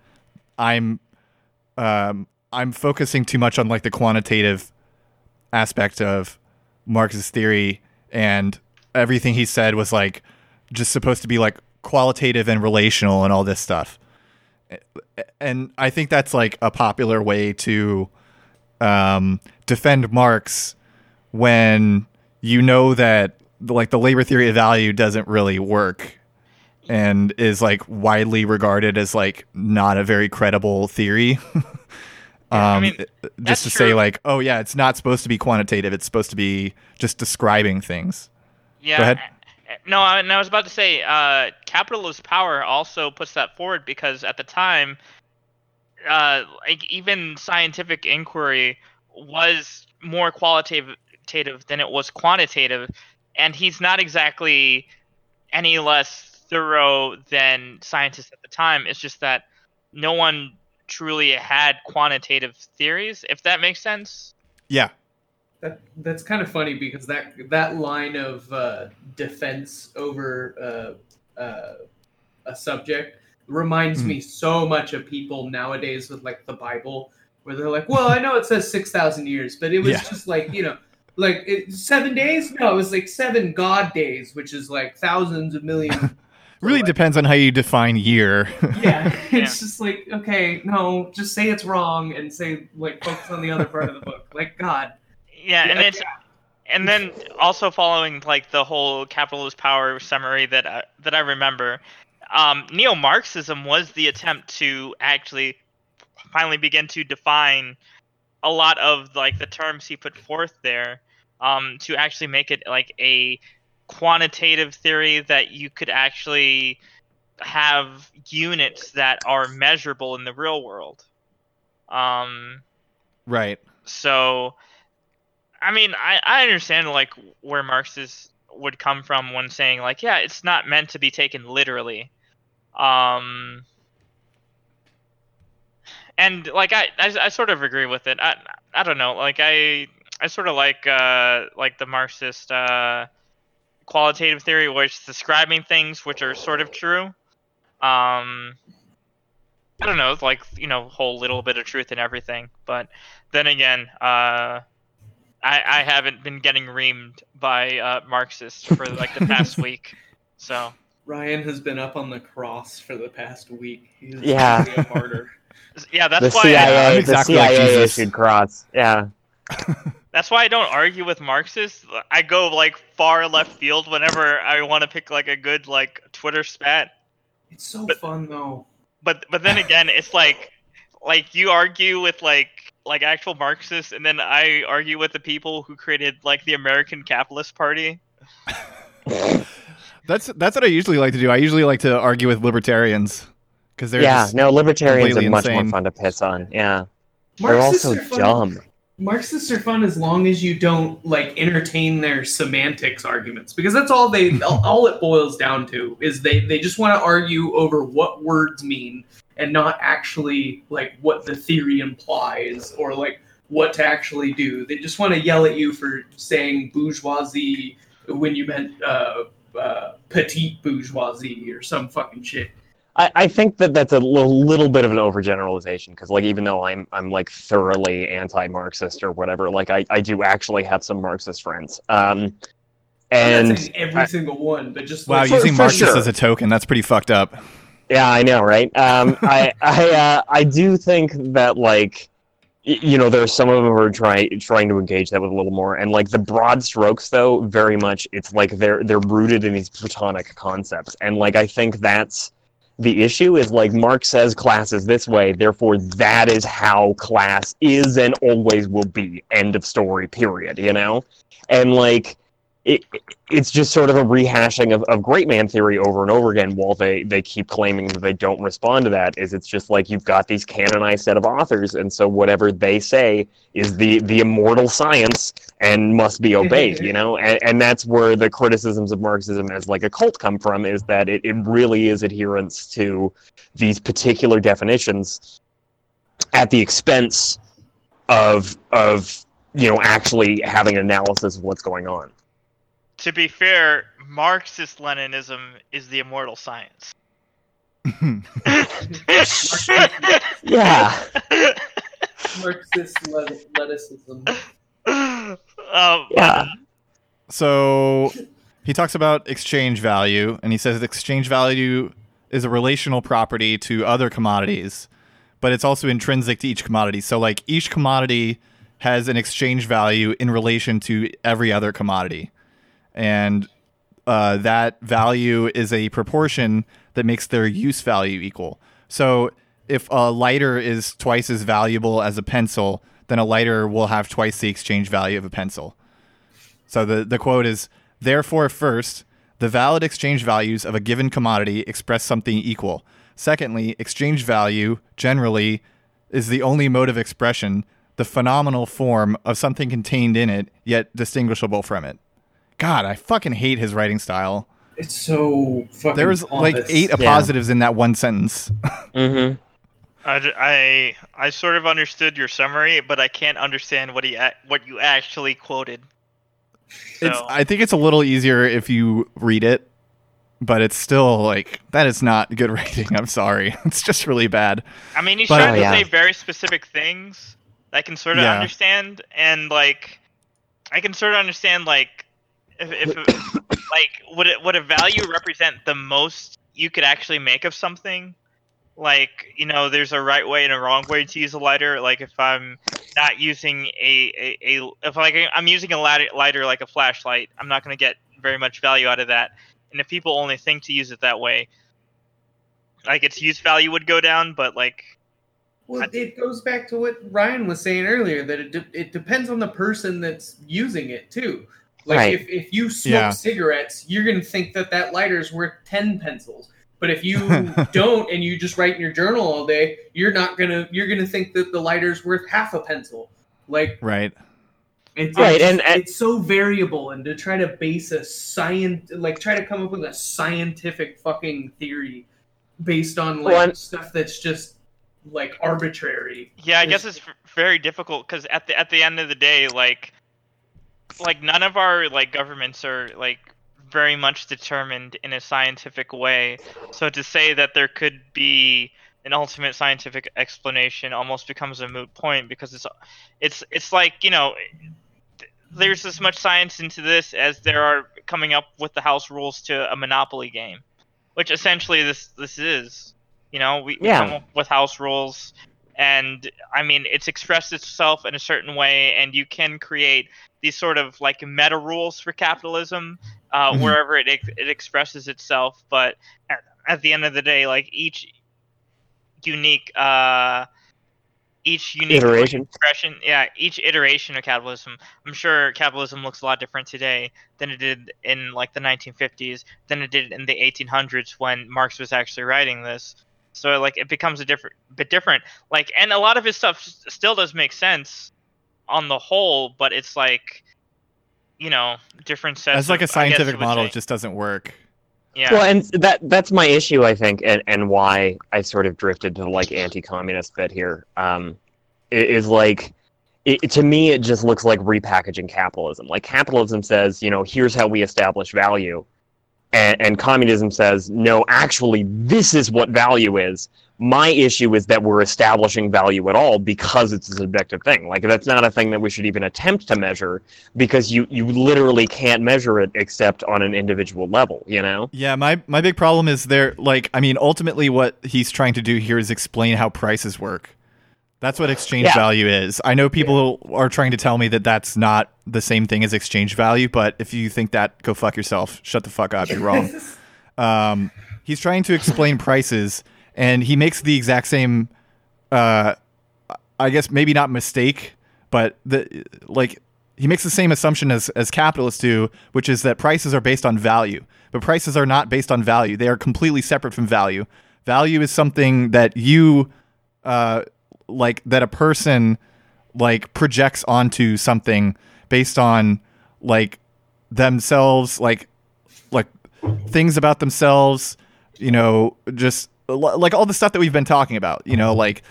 I'm um, I'm focusing too much on like the quantitative aspect of Marx's theory, and everything he said was like just supposed to be like qualitative and relational and all this stuff. And I think that's like a popular way to um, defend Marx when you know that like the labor theory of value doesn't really work and is like widely regarded as like not a very credible theory. um, I mean, just to say like, oh yeah, it's not supposed to be quantitative. It's supposed to be just describing things. Yeah. Go ahead. No, I, and I was about to say, uh, Capital as Power also puts that forward because at the time, uh, like even scientific inquiry was more qualitative than it was quantitative, and he's not exactly any less thorough than scientists at the time. It's just that no one truly had quantitative theories, if that makes sense. Yeah. That that's kind of funny because that that line of uh, defense over uh, uh, a subject reminds Mhm. me so much of people nowadays with like the Bible, where they're like, "Well, I know it says six thousand years, but it was Yeah. just like you know." Like it, seven days? No, it was like seven God days, which is like thousands of millions. Really like- depends on how you define year. yeah, Yeah. it's just like okay, no, just say it's wrong and say like focus on the other part of the book. Like God, Yeah, and Yeah, it's and then also following like the whole Capital as Power summary that I, that I remember, um, neo-Marxism was the attempt to actually finally begin to define a lot of like the terms he put forth there, um, to actually make it like a quantitative theory that you could actually have units that are measurable in the real world. Um, right. so i mean i i understand like where marxists would come from when saying like yeah it's not meant to be taken literally. Um and like i i, I sort of agree with it. I i don't know. Like i i sort of like uh like the marxist uh qualitative theory where it's describing things which are sort of true. Um I don't know, like you know, whole little bit of truth in everything. But then again, uh, I I haven't been getting reamed by uh, Marxists for like the past week, so Ryan has been up on the cross for the past week. He's Yeah. really a martyr. yeah, that's the why CIA, I'm the exactly like CIA Jesus. issued cross. Yeah. that's why I don't argue with Marxists. I go like far left field whenever I want to pick like a good like Twitter spat. It's so But- fun though. But but then again, it's like like you argue with like like actual Marxists, and then I argue with the people who created like the American Capitalist Party. That's that's what I usually like to do. I usually like to argue with libertarians because they're yeah, just no, libertarians are much insane. more fun to piss on. Yeah. They're Marxists also are dumb. Marxists are fun as long as you don't like entertain their semantics arguments because that's all they all, all it boils down to is they they just want to argue over what words mean and not actually like what the theory implies or like what to actually do. They just want to yell at you for saying bourgeoisie when you meant uh, uh, petite bourgeoisie or some fucking shit. I, I think that that's a little, little bit of an overgeneralization because, like, even though I'm I'm like thoroughly anti-Marxist or whatever, like, I, I do actually have some Marxist friends. Um, I'm not and saying every single one, but just wow like, For- using for Marxist sure. as a token. That's pretty fucked up. Yeah, I know, right? Um, I I uh, I do think that like you know there's some of them who are trying trying to engage that with a little more, and like the broad strokes though, very much it's like they're they're rooted in these platonic concepts, and like I think that's the issue is like Marx says class is this way, therefore that is how class is and always will be. End of story. Period. You know, and like it, it's just sort of a rehashing of, of great man theory over and over again while they, they keep claiming that they don't respond to that is it's just like you've got these canonized set of authors and so whatever they say is the the immortal science and must be obeyed you know? And, and that's where the criticisms of marxism as like a cult come from is that it, it really is adherence to these particular definitions at the expense of of you know actually having an analysis of what's going on To be fair, Marxist Leninism is the immortal science. yeah Marxist le- leticism. um, Yeah. so he talks about exchange value, and he says exchange value is a relational property to other commodities, but it's also intrinsic to each commodity. So, like, each commodity has an exchange value in relation to every other commodity. And uh, that value is a proportion that makes their use value equal. So, if a lighter is twice as valuable as a pencil, then a lighter will have twice the exchange value of a pencil. So the, the quote is Therefore, first, the valid exchange values of a given commodity express something equal. Secondly, exchange value generally is the only mode of expression, the phenomenal form of something contained in it, yet distinguishable from it. God, I fucking hate his writing style. It's so fucking. There was like pompous. eight appositives in that one sentence. Mm-hmm. I, d- I I sort of understood your summary, but I can't understand what he what you actually quoted. So, It's I think it's a little easier if you read it, but it's still like that is not good writing. I'm sorry. It's just really bad. I mean, he's but- trying Oh, to yeah. say very specific things that I can sort of Yeah. understand, and like I can sort of understand like if, if like would it would a value represent the most you could actually make of something? Like you know, there's a right way and a wrong way to use a lighter. Like if I'm not using a a, a if like I'm using a lighter, lighter like a flashlight, I'm not going to get very much value out of that. And if people only think to use it that way, like its use value would go down. But like Well, it goes back to what Ryan was saying earlier that it de- it depends on the person that's using it too. Like Right. if, if you smoke Yeah. cigarettes, you're gonna think that that lighter is worth ten pencils. But if you don't and you just write in your journal all day, you're not gonna you're gonna think that the lighter's worth half a pencil. Like Right. it's Right, it's, and- and- it's so variable, and to try to base a science like try to come up with a scientific fucking theory based on like Well, stuff that's just like arbitrary. Yeah, I guess it's very difficult because at the at the end of the day, like, like none of our like governments are like very much determined in a scientific way. So to say that there could be an ultimate scientific explanation almost becomes a moot point because it's it's it's like you know there's as much science into this as there are coming up with the house rules to a monopoly game which essentially this this is you know we, we Yeah. come up with house rules and i mean it's expressed itself in a certain way and you can create these sort of like meta rules for capitalism uh, Mhm. wherever it, it expresses itself but at, at the end of the day like each unique uh each unique Iteration. expression yeah each iteration of capitalism i'm sure capitalism looks a lot different today than it did in like the 1950s than it did in the 1800s when marx was actually writing this so like it becomes a different bit different like and a lot of his stuff still does make sense on the whole but it's like you know different sets As like of- a I guess scientific model, say. it just doesn't work. yeah Well, and that that's my issue, I think, and, and why I sort of drifted to like anti-communist bit here. Um, i- is like, it, to me, it just looks like repackaging capitalism. Like capitalism says, you know, here's how we establish value, and, and communism says, no, actually, this is what value is. My issue is that we're establishing value at all because it's a subjective thing. Like that's not a thing that we should even attempt to measure because you you literally can't measure it except on an individual level. You know. Yeah, my my big problem is there. Like, I mean, ultimately, what he's trying to do here is explain how prices work. That's what exchange Yeah. value is. I know people are trying to tell me that that's not the same thing as exchange value, but if you think that, go fuck yourself. Shut the fuck up. You're wrong. um, he's trying to explain prices, and he makes the exact same, uh, I guess maybe not mistake, but the like he makes the same assumption as as capitalists do, which is that prices are based on value. But prices are not based on value; they are completely separate from value. Value is something that you, uh, like that a person like projects onto something based on like themselves, like like things about themselves, you know, just like all the stuff that we've been talking about, you know, like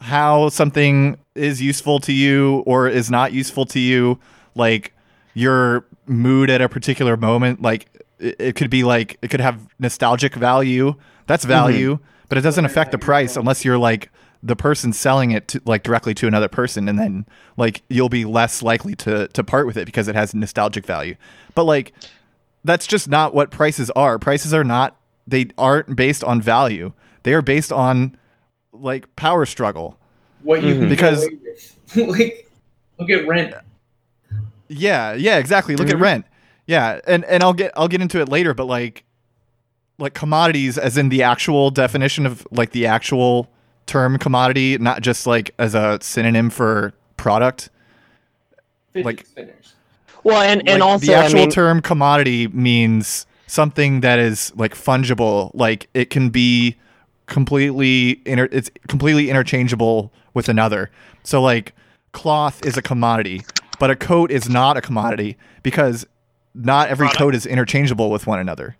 how something is useful to you or is not useful to you, like your mood at a particular moment, like it, it could be like it could have nostalgic value. That's mm-hmm. value, but it doesn't affect the price unless you're like the person selling it to, like directly to another person and then like you'll be less likely to to part with it because it has nostalgic value. But like that's just not what prices are. Prices are not they aren't based on value they are based on like power struggle What you Mhm. Because- because like look at rent. Yeah, yeah, exactly. Look Mhm. at rent. Yeah, and and I'll get I'll get into it later, but like like commodities as in the actual definition of like the actual term commodity, not just like as a synonym for product. Fidget Like- spinners. Well, and and Like, also the actual I mean, term commodity means something that is like fungible, like it can be completely inter- it's completely interchangeable with another. So like cloth is a commodity, but a coat is not a commodity because not every Product. coat is interchangeable with one another.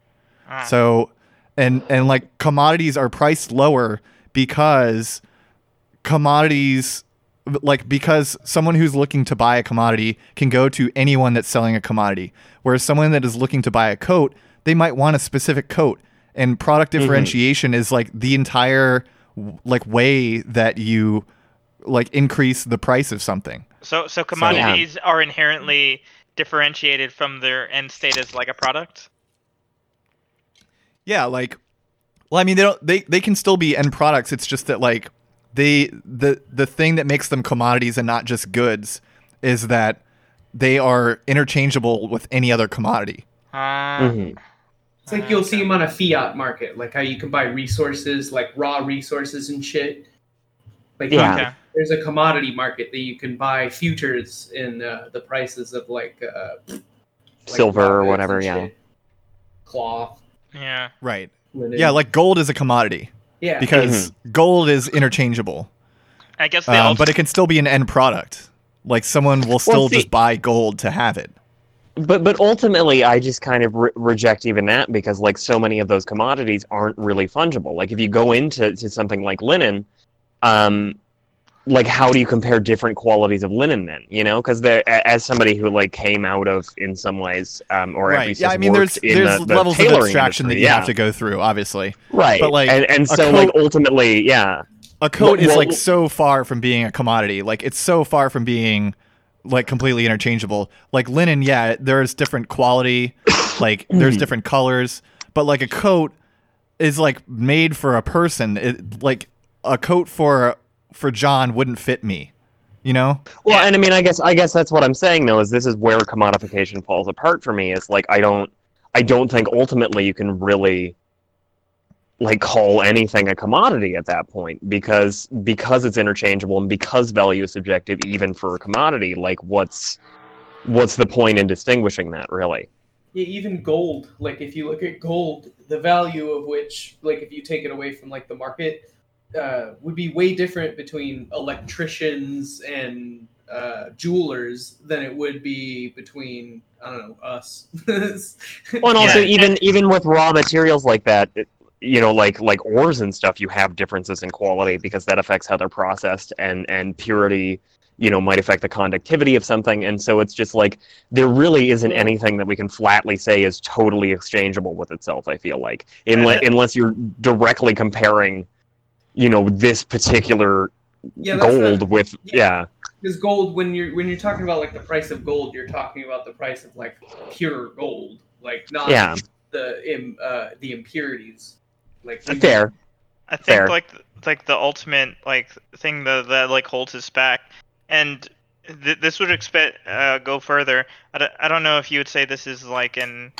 Ah. So and and like commodities are priced lower because commodities like because someone who's looking to buy a commodity can go to anyone that's selling a commodity whereas someone that is looking to buy a coat they might want a specific coat and product differentiation is like the entire like way that you like increase the price of something So so commodities are inherently differentiated from their end state as like a product. Yeah, like well, I mean they don't they they can still be end products. It's just that like they the the thing that makes them commodities and not just goods is that they are interchangeable with any other commodity. Uh, mhm. It's like you'll see them on a fiat market, like how you can buy resources, like raw resources and shit. Like Yeah. Okay. there's a commodity market that you can buy futures in uh, the prices of like, uh, like silver or whatever. Yeah. shit. cloth, Yeah. Right. linen. Yeah, like gold is a commodity yeah, because gold is interchangeable. I guess the Um, ult- but it can still be an end product. Like someone will still see- just buy gold to have it. But but ultimately, I just kind of re- reject even that because like so many of those commodities aren't really fungible. Like if you go into to something like linen, um, like how do you compare different qualities of linen then? You know, because there as somebody who like came out of in some ways, um, or at Right. least Yeah, I mean there's there's the, the levels of abstraction that you yeah. have to go through, obviously. right. but, like, and, and so like ultimately, yeah, a coat is well- like so far from being a commodity. Like it's so far from being like completely interchangeable. Like linen, yeah, there's different quality, like there's Mm-hmm. different colors, but like a coat is like made for a person. It, like a coat for for John wouldn't fit me. You know? Well, and I mean, I guess I guess that's what I'm saying though. Is this is where commodification falls apart for me? Is like I don't I don't think ultimately you can really like call anything a commodity at that point because because it's interchangeable and because value is subjective even for a commodity. Like what's what's the point in distinguishing that really? Yeah, even gold. Like if you look at gold, the value of which, like if you take it away from like the market, uh, would be way different between electricians and uh, jewelers than it would be between I don't know us. Well, and also Yeah. even even with raw materials like that, it- you know, like like ores and stuff, you have differences in quality because that affects how they're processed, and and purity, you know, might affect the conductivity of something, and so it's just like there really isn't anything that we can flatly say is totally exchangeable with itself. I feel like unless Yeah. unless you're directly comparing, you know, this particular yeah, gold not- with yeah. because gold when you're when you're talking about like the price of gold, you're talking about the price of like pure gold, like not Yeah. the im, uh, the impurities. Like we- fair. I think Fair. like like the ultimate like thing that that like holds us back, and th- this would expect uh, go further. I don't, I don't know if you would say this is like an.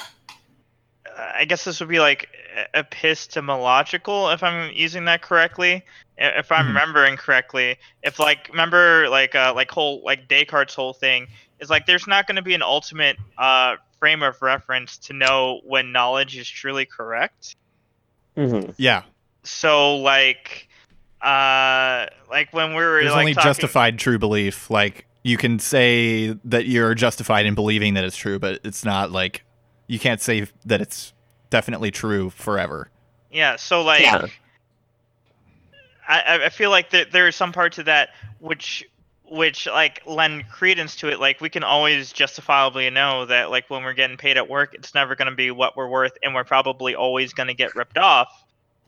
I guess this would be like epistemological, if I'm using that correctly. If I'm Mhm. remembering correctly, if like remember like uh like whole like Descartes' whole thing is like there's not going to be an ultimate uh frame of reference to know when knowledge is truly correct hmm Yeah. so like uh like when we were There's like only talking, justified true belief. Like you can say that you're justified in believing that it's true, but it's not like you can't say that it's definitely true forever. yeah so like Yeah. I, I- I feel like there, there are some parts of that which which like lend credence to it like we can always justifiably know that like when we're getting paid at work it's never going to be what we're worth and we're probably always going to get ripped off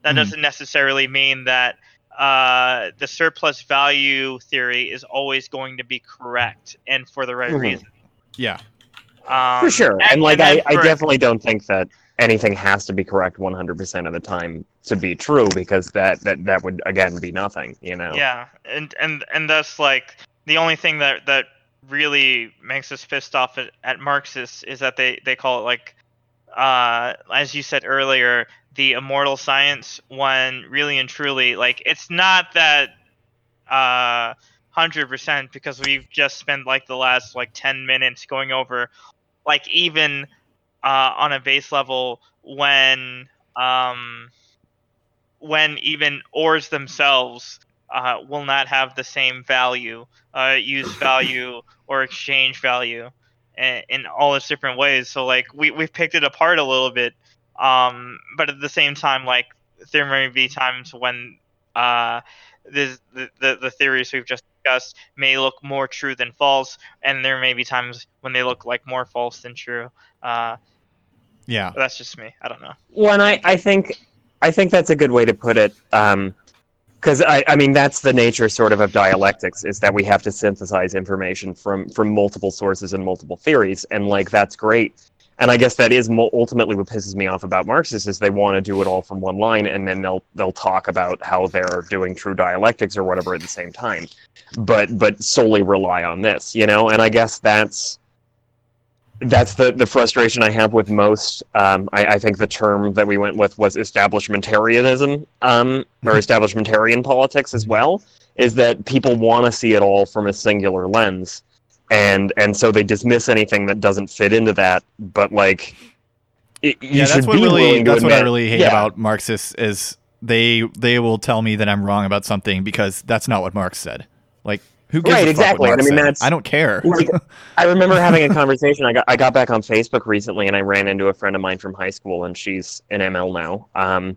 that Mhm. doesn't necessarily mean that uh, the surplus value theory is always going to be correct and for the right Mhm. reason. Yeah. Um, For sure. And, like, then I, I definitely don't think that anything has to be correct 100% of the time to be true because that, that, that would, again, be nothing, you know? Yeah, and and and thus like the only thing that that really makes us pissed off at, at Marxists is that they they call it like, uh, as you said earlier, the immortal science. When really and truly, like it's not that, uh, hundred percent because we've just spent like the last like ten minutes going over, like even, uh, on a base level when um when even ores themselves uh, will not have the same value, uh, use value or exchange value, in, in all its different ways. So like we we've picked it apart a little bit, um, but at the same time, like there may be times when uh, this, the, the the theories we've just discussed may look more true than false, and there may be times when they look like more false than true. Uh, Yeah. that's just me. I don't know. Well, and I, I think I think that's a good way to put it. Because I, I mean, that's the nature sort of of dialectics is that we have to synthesize information from from multiple sources and multiple theories, and like that's great. And I guess that is mo- ultimately what pisses me off about Marxists is they want to do it all from one line, and then they'll they'll talk about how they're doing true dialectics or whatever at the same time, but but solely rely on this, you know. And I guess that's that's the, the frustration I have with most. Um, I, I think the term that we went with was establishmentarianism, um, or establishmentarian politics as well. Is that people want to see it all from a singular lens, and and so they dismiss anything that doesn't fit into that. But like, it, you yeah, that's should what be really that's what I really hate yeah. about Marxists is they they will tell me that I'm wrong about something because that's not what Marx said. Like who gives Right, a fuck what exactly. I mean, that's- I don't care. Like, I remember having a conversation. I got I got back on Facebook recently, and I ran into a friend of mine from high school, and she's in ML now. Um,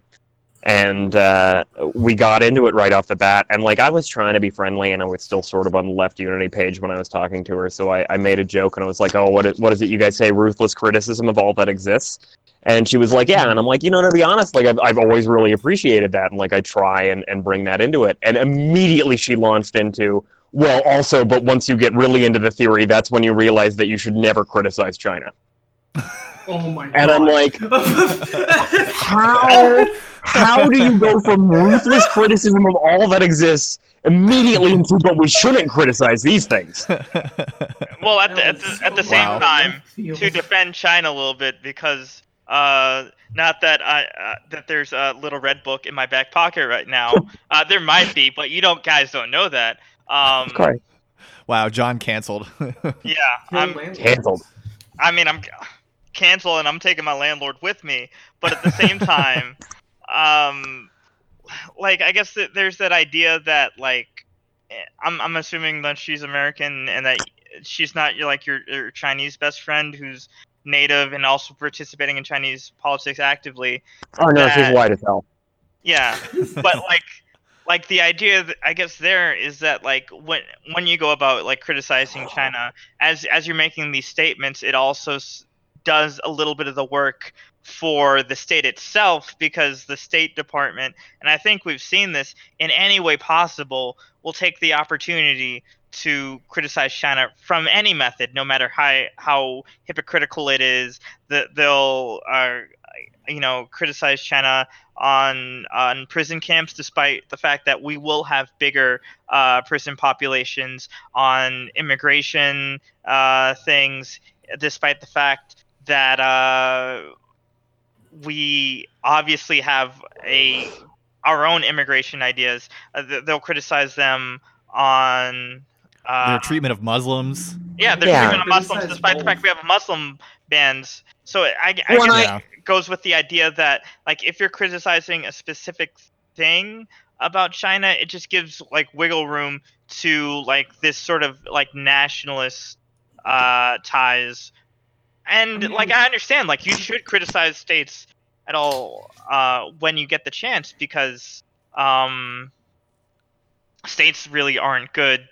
and uh, we got into it right off the bat. And like, I was trying to be friendly, and I was still sort of on the left Unity page when I was talking to her. So I, I made a joke, and I was like, "Oh, what is, what is it you guys say? Ruthless criticism of all that exists." And she was like, "Yeah," and I'm like, "You know, to be honest, like I've, I've always really appreciated that, and like I try and, and bring that into it." And immediately she launched into, "Well, also, but once you get really into the theory, that's when you realize that you should never criticize China." Oh my god. And I'm like, how how do you go from ruthless criticism of all that exists immediately into but we shouldn't criticize these things? Well, at the at the, at the same Wow. time, to defend China a little bit because uh, not that I uh, that there's a little red book in my back pocket right now. Uh, there might be, but you don't guys don't know that. Um, Of course, wow, John canceled. yeah, I'm, canceled. I mean, I'm cancel and I'm taking my landlord with me, but at the same time, um, like I guess that there's that idea that like eh, I'm I'm assuming that she's American and that she's not your like your, your Chinese best friend who's native and also participating in Chinese politics actively. Oh no, she's white as hell. Yeah, but like like the idea that I guess there is that like when when you go about like criticizing China as as you're making these statements, it also s- does a little bit of the work for the state itself because the State Department and I think we've seen this in any way possible will take the opportunity to criticize China from any method, no matter how how hypocritical it is. That they'll uh, you know criticize China on on prison camps, despite the fact that we will have bigger uh, prison populations on immigration uh, things, despite the fact that uh, we obviously have a our own immigration ideas. Uh, th- they'll criticize them on. Uh, Their treatment of Muslims. yeah, they're Yeah. treatment of Muslims, Criticize despite the fact we have Muslim bans. So I, I Well, guess and it goes with the idea that like if you're criticizing a specific thing about China, it just gives like wiggle room to like this sort of like nationalist uh, ties. And I mean- like I understand, like you should criticize states at all uh, when you get the chance because um, states really aren't good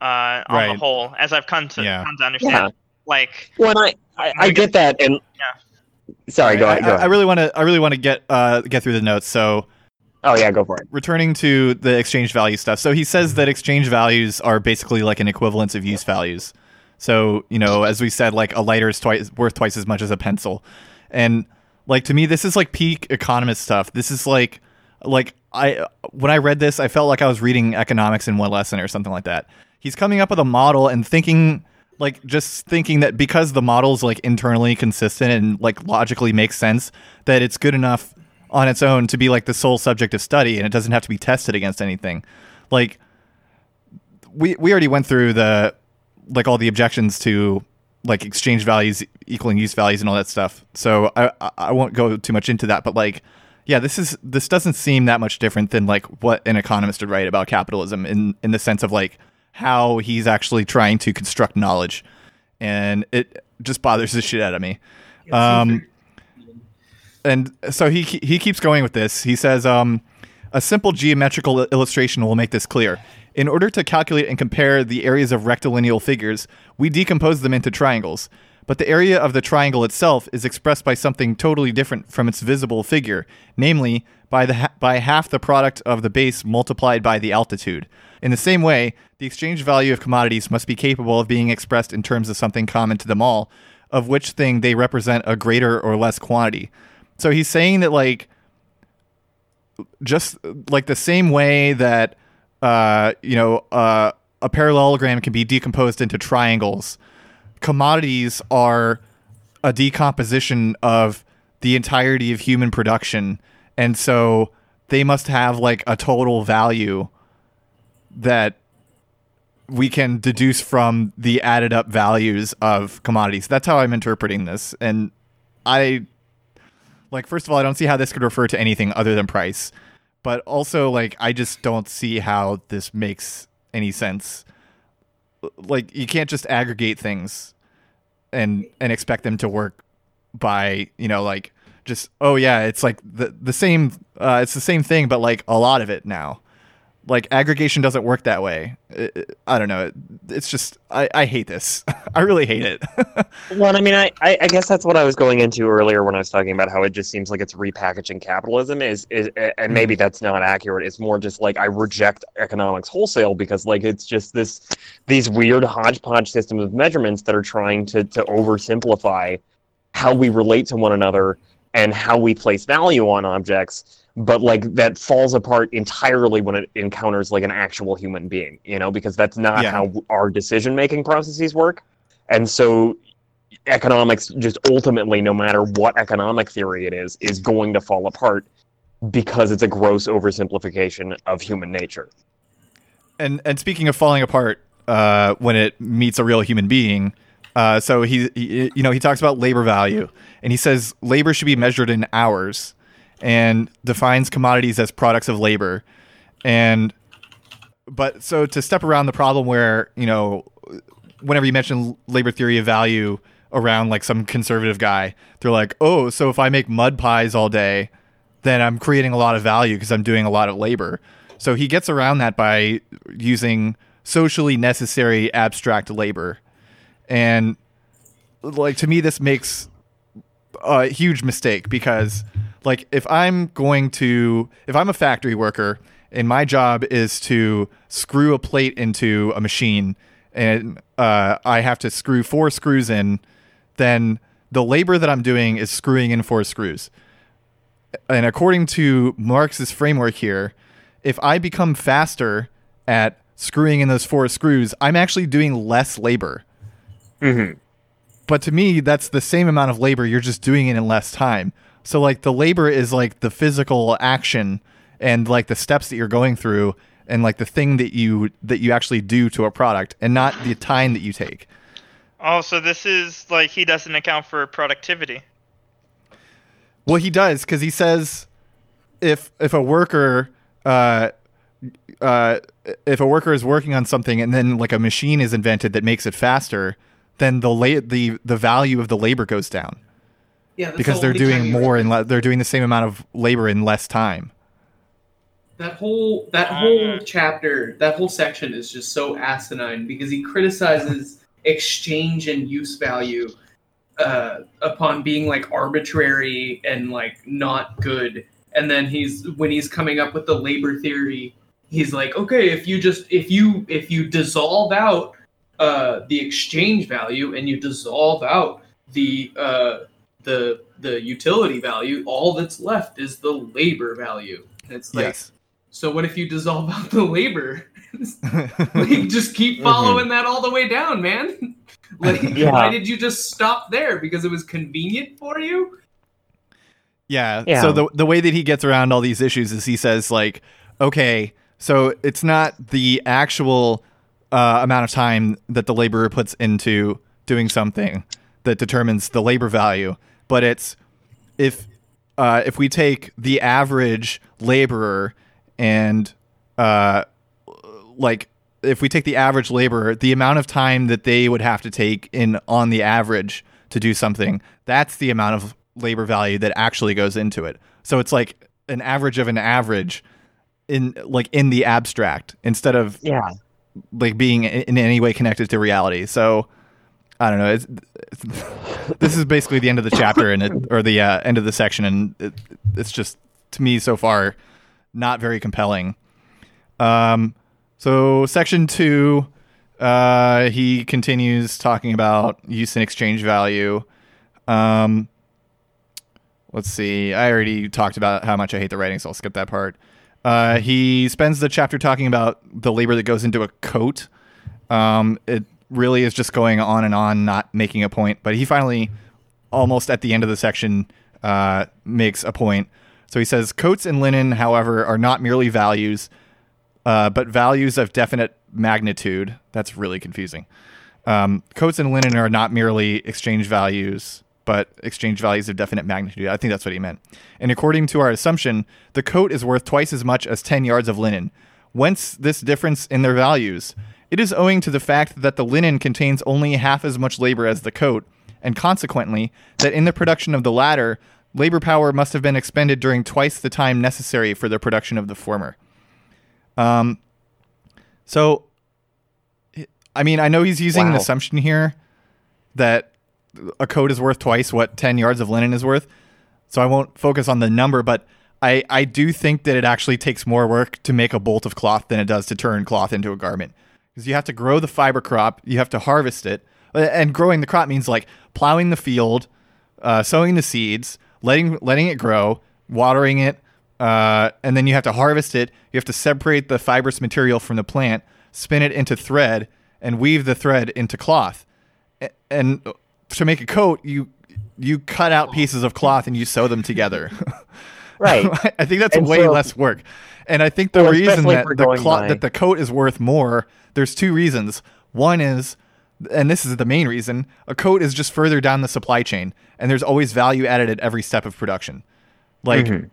uh, on the whole, as I've come to Yeah. come to understand. Yeah. Like Well, and I, I, I get that, and Yeah. sorry, go I, ahead. Go I- ahead. I really want to. I really want to get uh, get through the notes. So, Oh yeah, go for it. returning to the exchange value stuff. So he says that exchange values are basically like an equivalence of use values. So you know, as we said, like a lighter is twice worth twice as much as a pencil, and like to me, this is like peak economist stuff. This is like like I when I read this, I felt like I was reading economics in one lesson or something like that. He's coming up with a model and thinking like just thinking that because the model's like internally consistent and like logically makes sense that it's good enough on its own to be like the sole subject of study and it doesn't have to be tested against anything. Like we we already went through the like all the objections to like exchange values equaling use values and all that stuff. So I I- won't go too much into that, but like yeah, this is this doesn't seem that much different than like what an economist would write about capitalism in in the sense of like how he's actually trying to construct knowledge, and it just bothers the shit out of me. Um, and so he he keeps going with this. He says, um, a simple geometrical illustration will make this clear. In order to calculate and compare the areas of rectilineal figures, we decompose them into triangles. But the area of the triangle itself is expressed by something totally different from its visible figure, namely by the ha- by half the product of the base multiplied by the altitude. In the same way, the exchange value of commodities must be capable of being expressed in terms of something common to them all, of which thing they represent a greater or less quantity. So he's saying that like just like the same way that uh, you know uh, a parallelogram can be decomposed into triangles, commodities are a decomposition of the entirety of human production, and so they must have like a total value that we can deduce from the added up values of commodities. That's how I'm interpreting this, and I like first of all, I don't see how this could refer to anything other than price. But also like I just don't see how this makes any sense. Like you can't just aggregate things and and expect them to work by, you know, like just oh yeah, it's like the the same uh it's the same thing but like a lot of it now. Like aggregation doesn't work that way. I don't know. It's just I I hate this. I really hate it. Well, I mean, I, I, I guess that's what I was going into earlier when I was talking about how it just seems like it's repackaging capitalism. Is, is and hmm. maybe that's not accurate. It's more just like I reject economics wholesale because like it's just this these weird hodgepodge systems of measurements that are trying to to oversimplify how we relate to one another and how we place value on objects but like that falls apart entirely when it encounters like an actual human being you know because that's not Yeah. how our decision making processes work and so economics just ultimately no matter what economic theory it is is going to fall apart because it's a gross oversimplification of human nature and and speaking of falling apart uh, when it meets a real human being uh, so he, he you know he talks about labor value and he says labor should be measured in hours and defines commodities as products of labor. And but so to step around the problem where you know whenever you mention labor theory of value around like some conservative guy they're like oh so if i make mud pies all day then i'm creating a lot of value because i'm doing a lot of labor. So he gets around that by using socially necessary abstract labor. And like to me this makes a huge mistake because like if i'm going to if i'm a factory worker and my job is to screw a plate into a machine and uh, i have to screw four screws in then the labor that i'm doing is screwing in four screws. And according to marx's framework here if i become faster at screwing in those four screws i'm actually doing less labor. Mm-hmm. but to me that's the same amount of labor you're just doing it in less time so like the labor is like the physical action and like the steps that you're going through and like the thing that you that you actually do to a product and not the time that you take Oh, so this is like he doesn't account for productivity. well he does because he says if if a worker uh uh if a worker is working on something and then like a machine is invented that makes it faster then the la- the the value of the labor goes down Yeah, because they're doing more and le- they're doing the same amount of labor in less time. that whole that Ah. whole chapter, that whole section is just so asinine because he criticizes exchange and use value uh, upon being like arbitrary and like not good and then he's when he's coming up with the labor theory, he's like, okay, if you just if you if you dissolve out uh, the exchange value and you dissolve out the uh, the the utility value, all that's left is the labor value. It's like, yes. so what if you dissolve out the labor? like, just keep following that all the way down, man. like, Yeah. why did you just stop there? Because it was convenient for you? Yeah. Yeah. So the the way that he gets around all these issues is he says like, okay, so it's not the actual uh, amount of time that the laborer puts into doing something that determines the labor value, but it's if uh, if we take the average laborer and uh, like if we take the average laborer, the amount of time that they would have to take in on the average to do something, that's the amount of labor value that actually goes into it. So it's like an average of an average in like in the abstract instead of Yeah. like being in in any way connected to reality. So I don't know. It's, it's, this is basically the end of the chapter and it, or the uh, end of the section, and it, it's just to me so far not very compelling. Um, so section two, uh, he continues talking about use and exchange value. Um, let's see. I already talked about how much I hate the writing, so I'll skip that part. Uh, he spends the chapter talking about the labor that goes into a coat. Um, it really is just going on and on, not making a point. But he finally, almost at the end of the section, uh, makes a point. So he says coats and linen, however, are not merely values, uh, but values of definite magnitude. That's really confusing. Um, coats and linen are not merely exchange values, but exchange values of definite magnitude. I think that's what he meant. And according to our assumption, the coat is worth twice as much as 10 yards of linen. Whence this difference in their values? It is owing to the fact that the linen contains only half as much labor as the coat, and consequently, that in the production of the latter, labor power must have been expended during twice the time necessary for the production of the former. Um, so, I mean, I know he's using an assumption here that a coat is worth twice what 10 yards of linen is worth. So I won't focus on the number, but I, I do think that it actually takes more work to make a bolt of cloth than it does to turn cloth into a garment. Because you have to grow the fiber crop, you have to harvest it. And growing the crop means like plowing the field, uh, sowing the seeds, letting letting it grow, watering it, uh, and then you have to harvest it. You have to separate the fibrous material from the plant, spin it into thread, and weave the thread into cloth. And to make a coat, you you cut out pieces of cloth and you sew them together. Right. I think that's And way so- less work. And I think the Well, reason that the by- that the coat is worth more, there's two reasons. One is and this is the main reason, a coat is just further down the supply chain and there's always value added at every step of production. Like Mhm.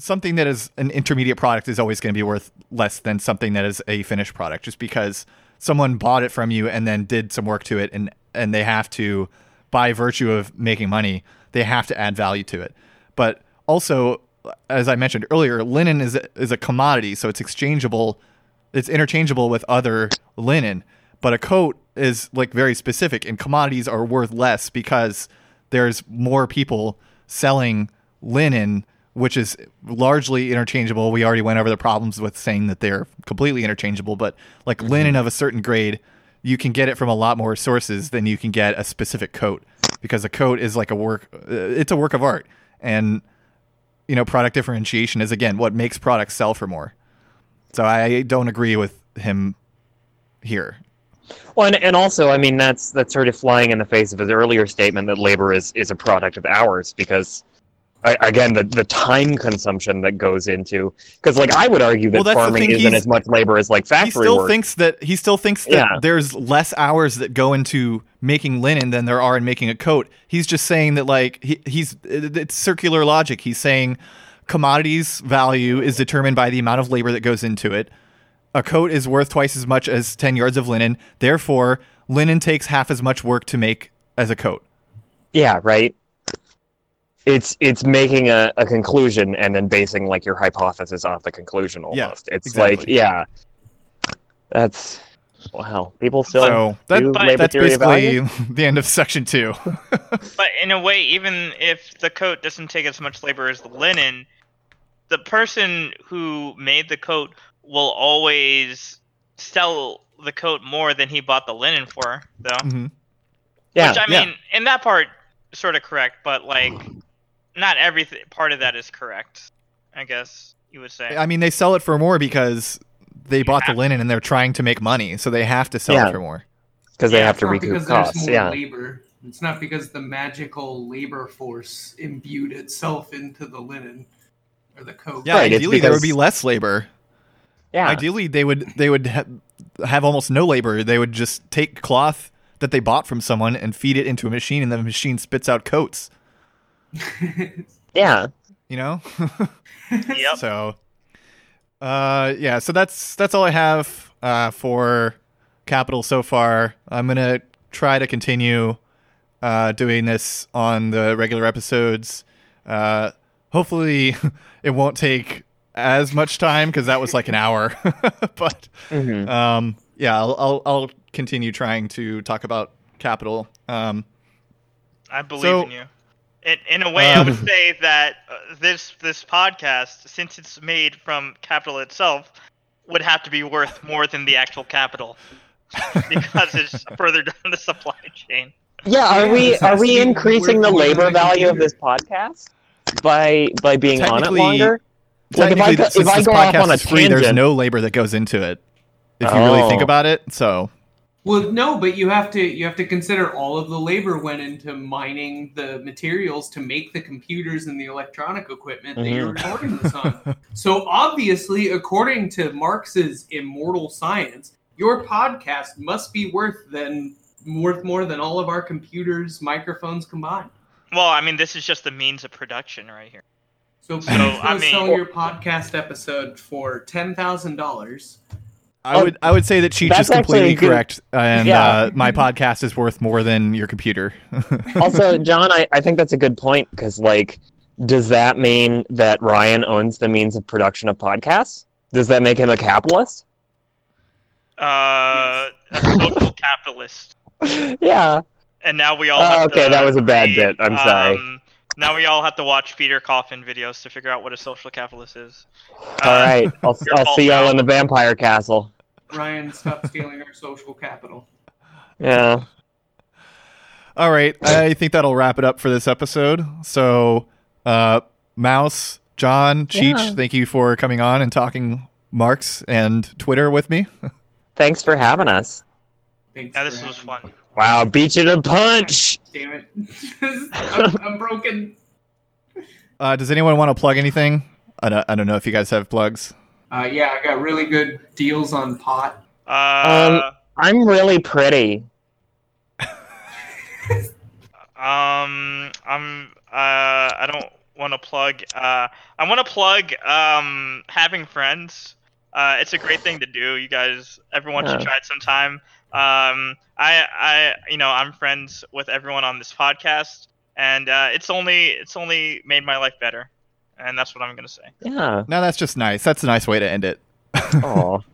something that is an intermediate product is always going to be worth less than something that is a finished product just because someone bought it from you and then did some work to it and and they have to by virtue of making money they have to add value to it but also as i mentioned earlier linen is is a commodity so it's exchangeable it's interchangeable with other linen. But a coat is like very specific and commodities are worth less because there's more people selling linen which is largely interchangeable. We already went over the problems with saying that they're completely interchangeable but like linen of a certain grade you can get it from a lot more sources than you can get a specific coat because a coat is like a work uh, it's a work of art. And you know product differentiation is again what makes products sell for more. So i don't agree with him here. Well, and, and also, I mean, that's that's sort of flying in the face of his earlier statement that labor is, is a product of hours because, I, again, the, the time consumption that goes into because, like, I would argue that Well, farming thing, isn't as much labor as like factory. he still work. thinks that he still thinks that Yeah. there's less hours that go into making linen than there are in making a coat. He's just saying that like he, he's it's circular logic. He's saying commodities value is determined by the amount of labor that goes into it. A coat is worth twice as much as 10 yards of linen. Therefore, linen takes half as much work to make as a coat. yeah, right. It's it's making a, a conclusion and then basing like your hypothesis off the conclusion almost. Yeah, almost. it's exactly. like yeah, that's wow. People still So that, do But- labor that's theory of basically value? the end of section two. But in a way, even if the coat doesn't take as much labor as the linen, the person who made the coat will always sell the coat more than he bought the linen for, though. Mhm. Yeah. Which I yeah. mean, in that part, sort of correct, but like, not every part of that is correct. I guess you would say. I mean, they sell it for more because they bought the have- linen and they're trying to make money, so they have to sell Yeah. it for more. Because they Yeah, have It's to not recoup because there's costs. more Yeah. labor. It's not because the magical labor force imbued itself into the linen or the coat. Yeah, Right, it's ideally there would be less labor. Yeah. Ideally, they would they would ha- have almost no labor. They would just take cloth that they bought from someone and feed it into a machine, and the machine spits out coats. Yeah. You know. Yep. So, uh, yeah. So that's that's all I have uh, for Capital so far. I'm gonna try to continue uh, doing this on the regular episodes. Uh, hopefully, it won't take as much time because that was like an hour. but hmm um, yeah, I'll, I'll I'll continue trying to talk about Capital. Um, I believe So- in you. In, in a way, I would Um, say that uh, this this podcast, since it's made from capital itself, would have to be worth more than the actual capital because it's further down the supply chain. Yeah. Are we are we increasing the labor value of this podcast by by being on it longer? Like if I technically, go, since if I this go off podcast on a is free, there's no labor that goes into it. If you really think Oh. about it, so Well, no, but you have to you have to consider all of the labor went into mining the materials to make the computers and the electronic equipment that you're Mhm. recording this on. so obviously, according to Marx's immortal science, your podcast must be worth than worth more than all of our computers, microphones combined. Well, I mean, this is just the means of production right here. So, So, I go mean- sell your podcast episode for ten thousand dollars. I would I would say that Cheech that's is completely actually good- correct, and Yeah. uh, my podcast is worth more than your computer. also, John, I, I think that's a good point because, like, does that mean that Ryan owns the means of production of podcasts? Does that make him a capitalist? Uh, a social capitalist. yeah. And now we all. Have okay, to that was a bad read, bit. I'm sorry. um, Now we all have to watch Peter Coffin videos to figure out what a social capitalist is. All Uh, right. I'll, I'll see y'all in the vampire castle. Ryan, stop stealing our social capital. Yeah. All right, I think that'll wrap it up for this episode. So, uh, Mouse, John, Cheech, Yeah. thank you for coming on and talking Marx and Twitter with me. Thanks for having us. Thanks Yeah, this was fun. me. Wow, beat you to punch. Damn it. I'm, I'm broken. Uh, does anyone want to plug anything? I don't, I don't know if you guys have plugs. Uh, yeah, I got really good deals on pot. Uh, I'm really pretty. um, I'm. Uh, I don't want to plug. Uh, I want to plug. Um, having friends. Uh, it's a great thing to do. You guys, everyone should Yeah. try it sometime. Um, I, I, you know, I'm friends with everyone on this podcast, and uh, it's only, it's only made my life better, and that's what I'm gonna say. Yeah. No, that's just nice. That's a nice way to end it. Oh.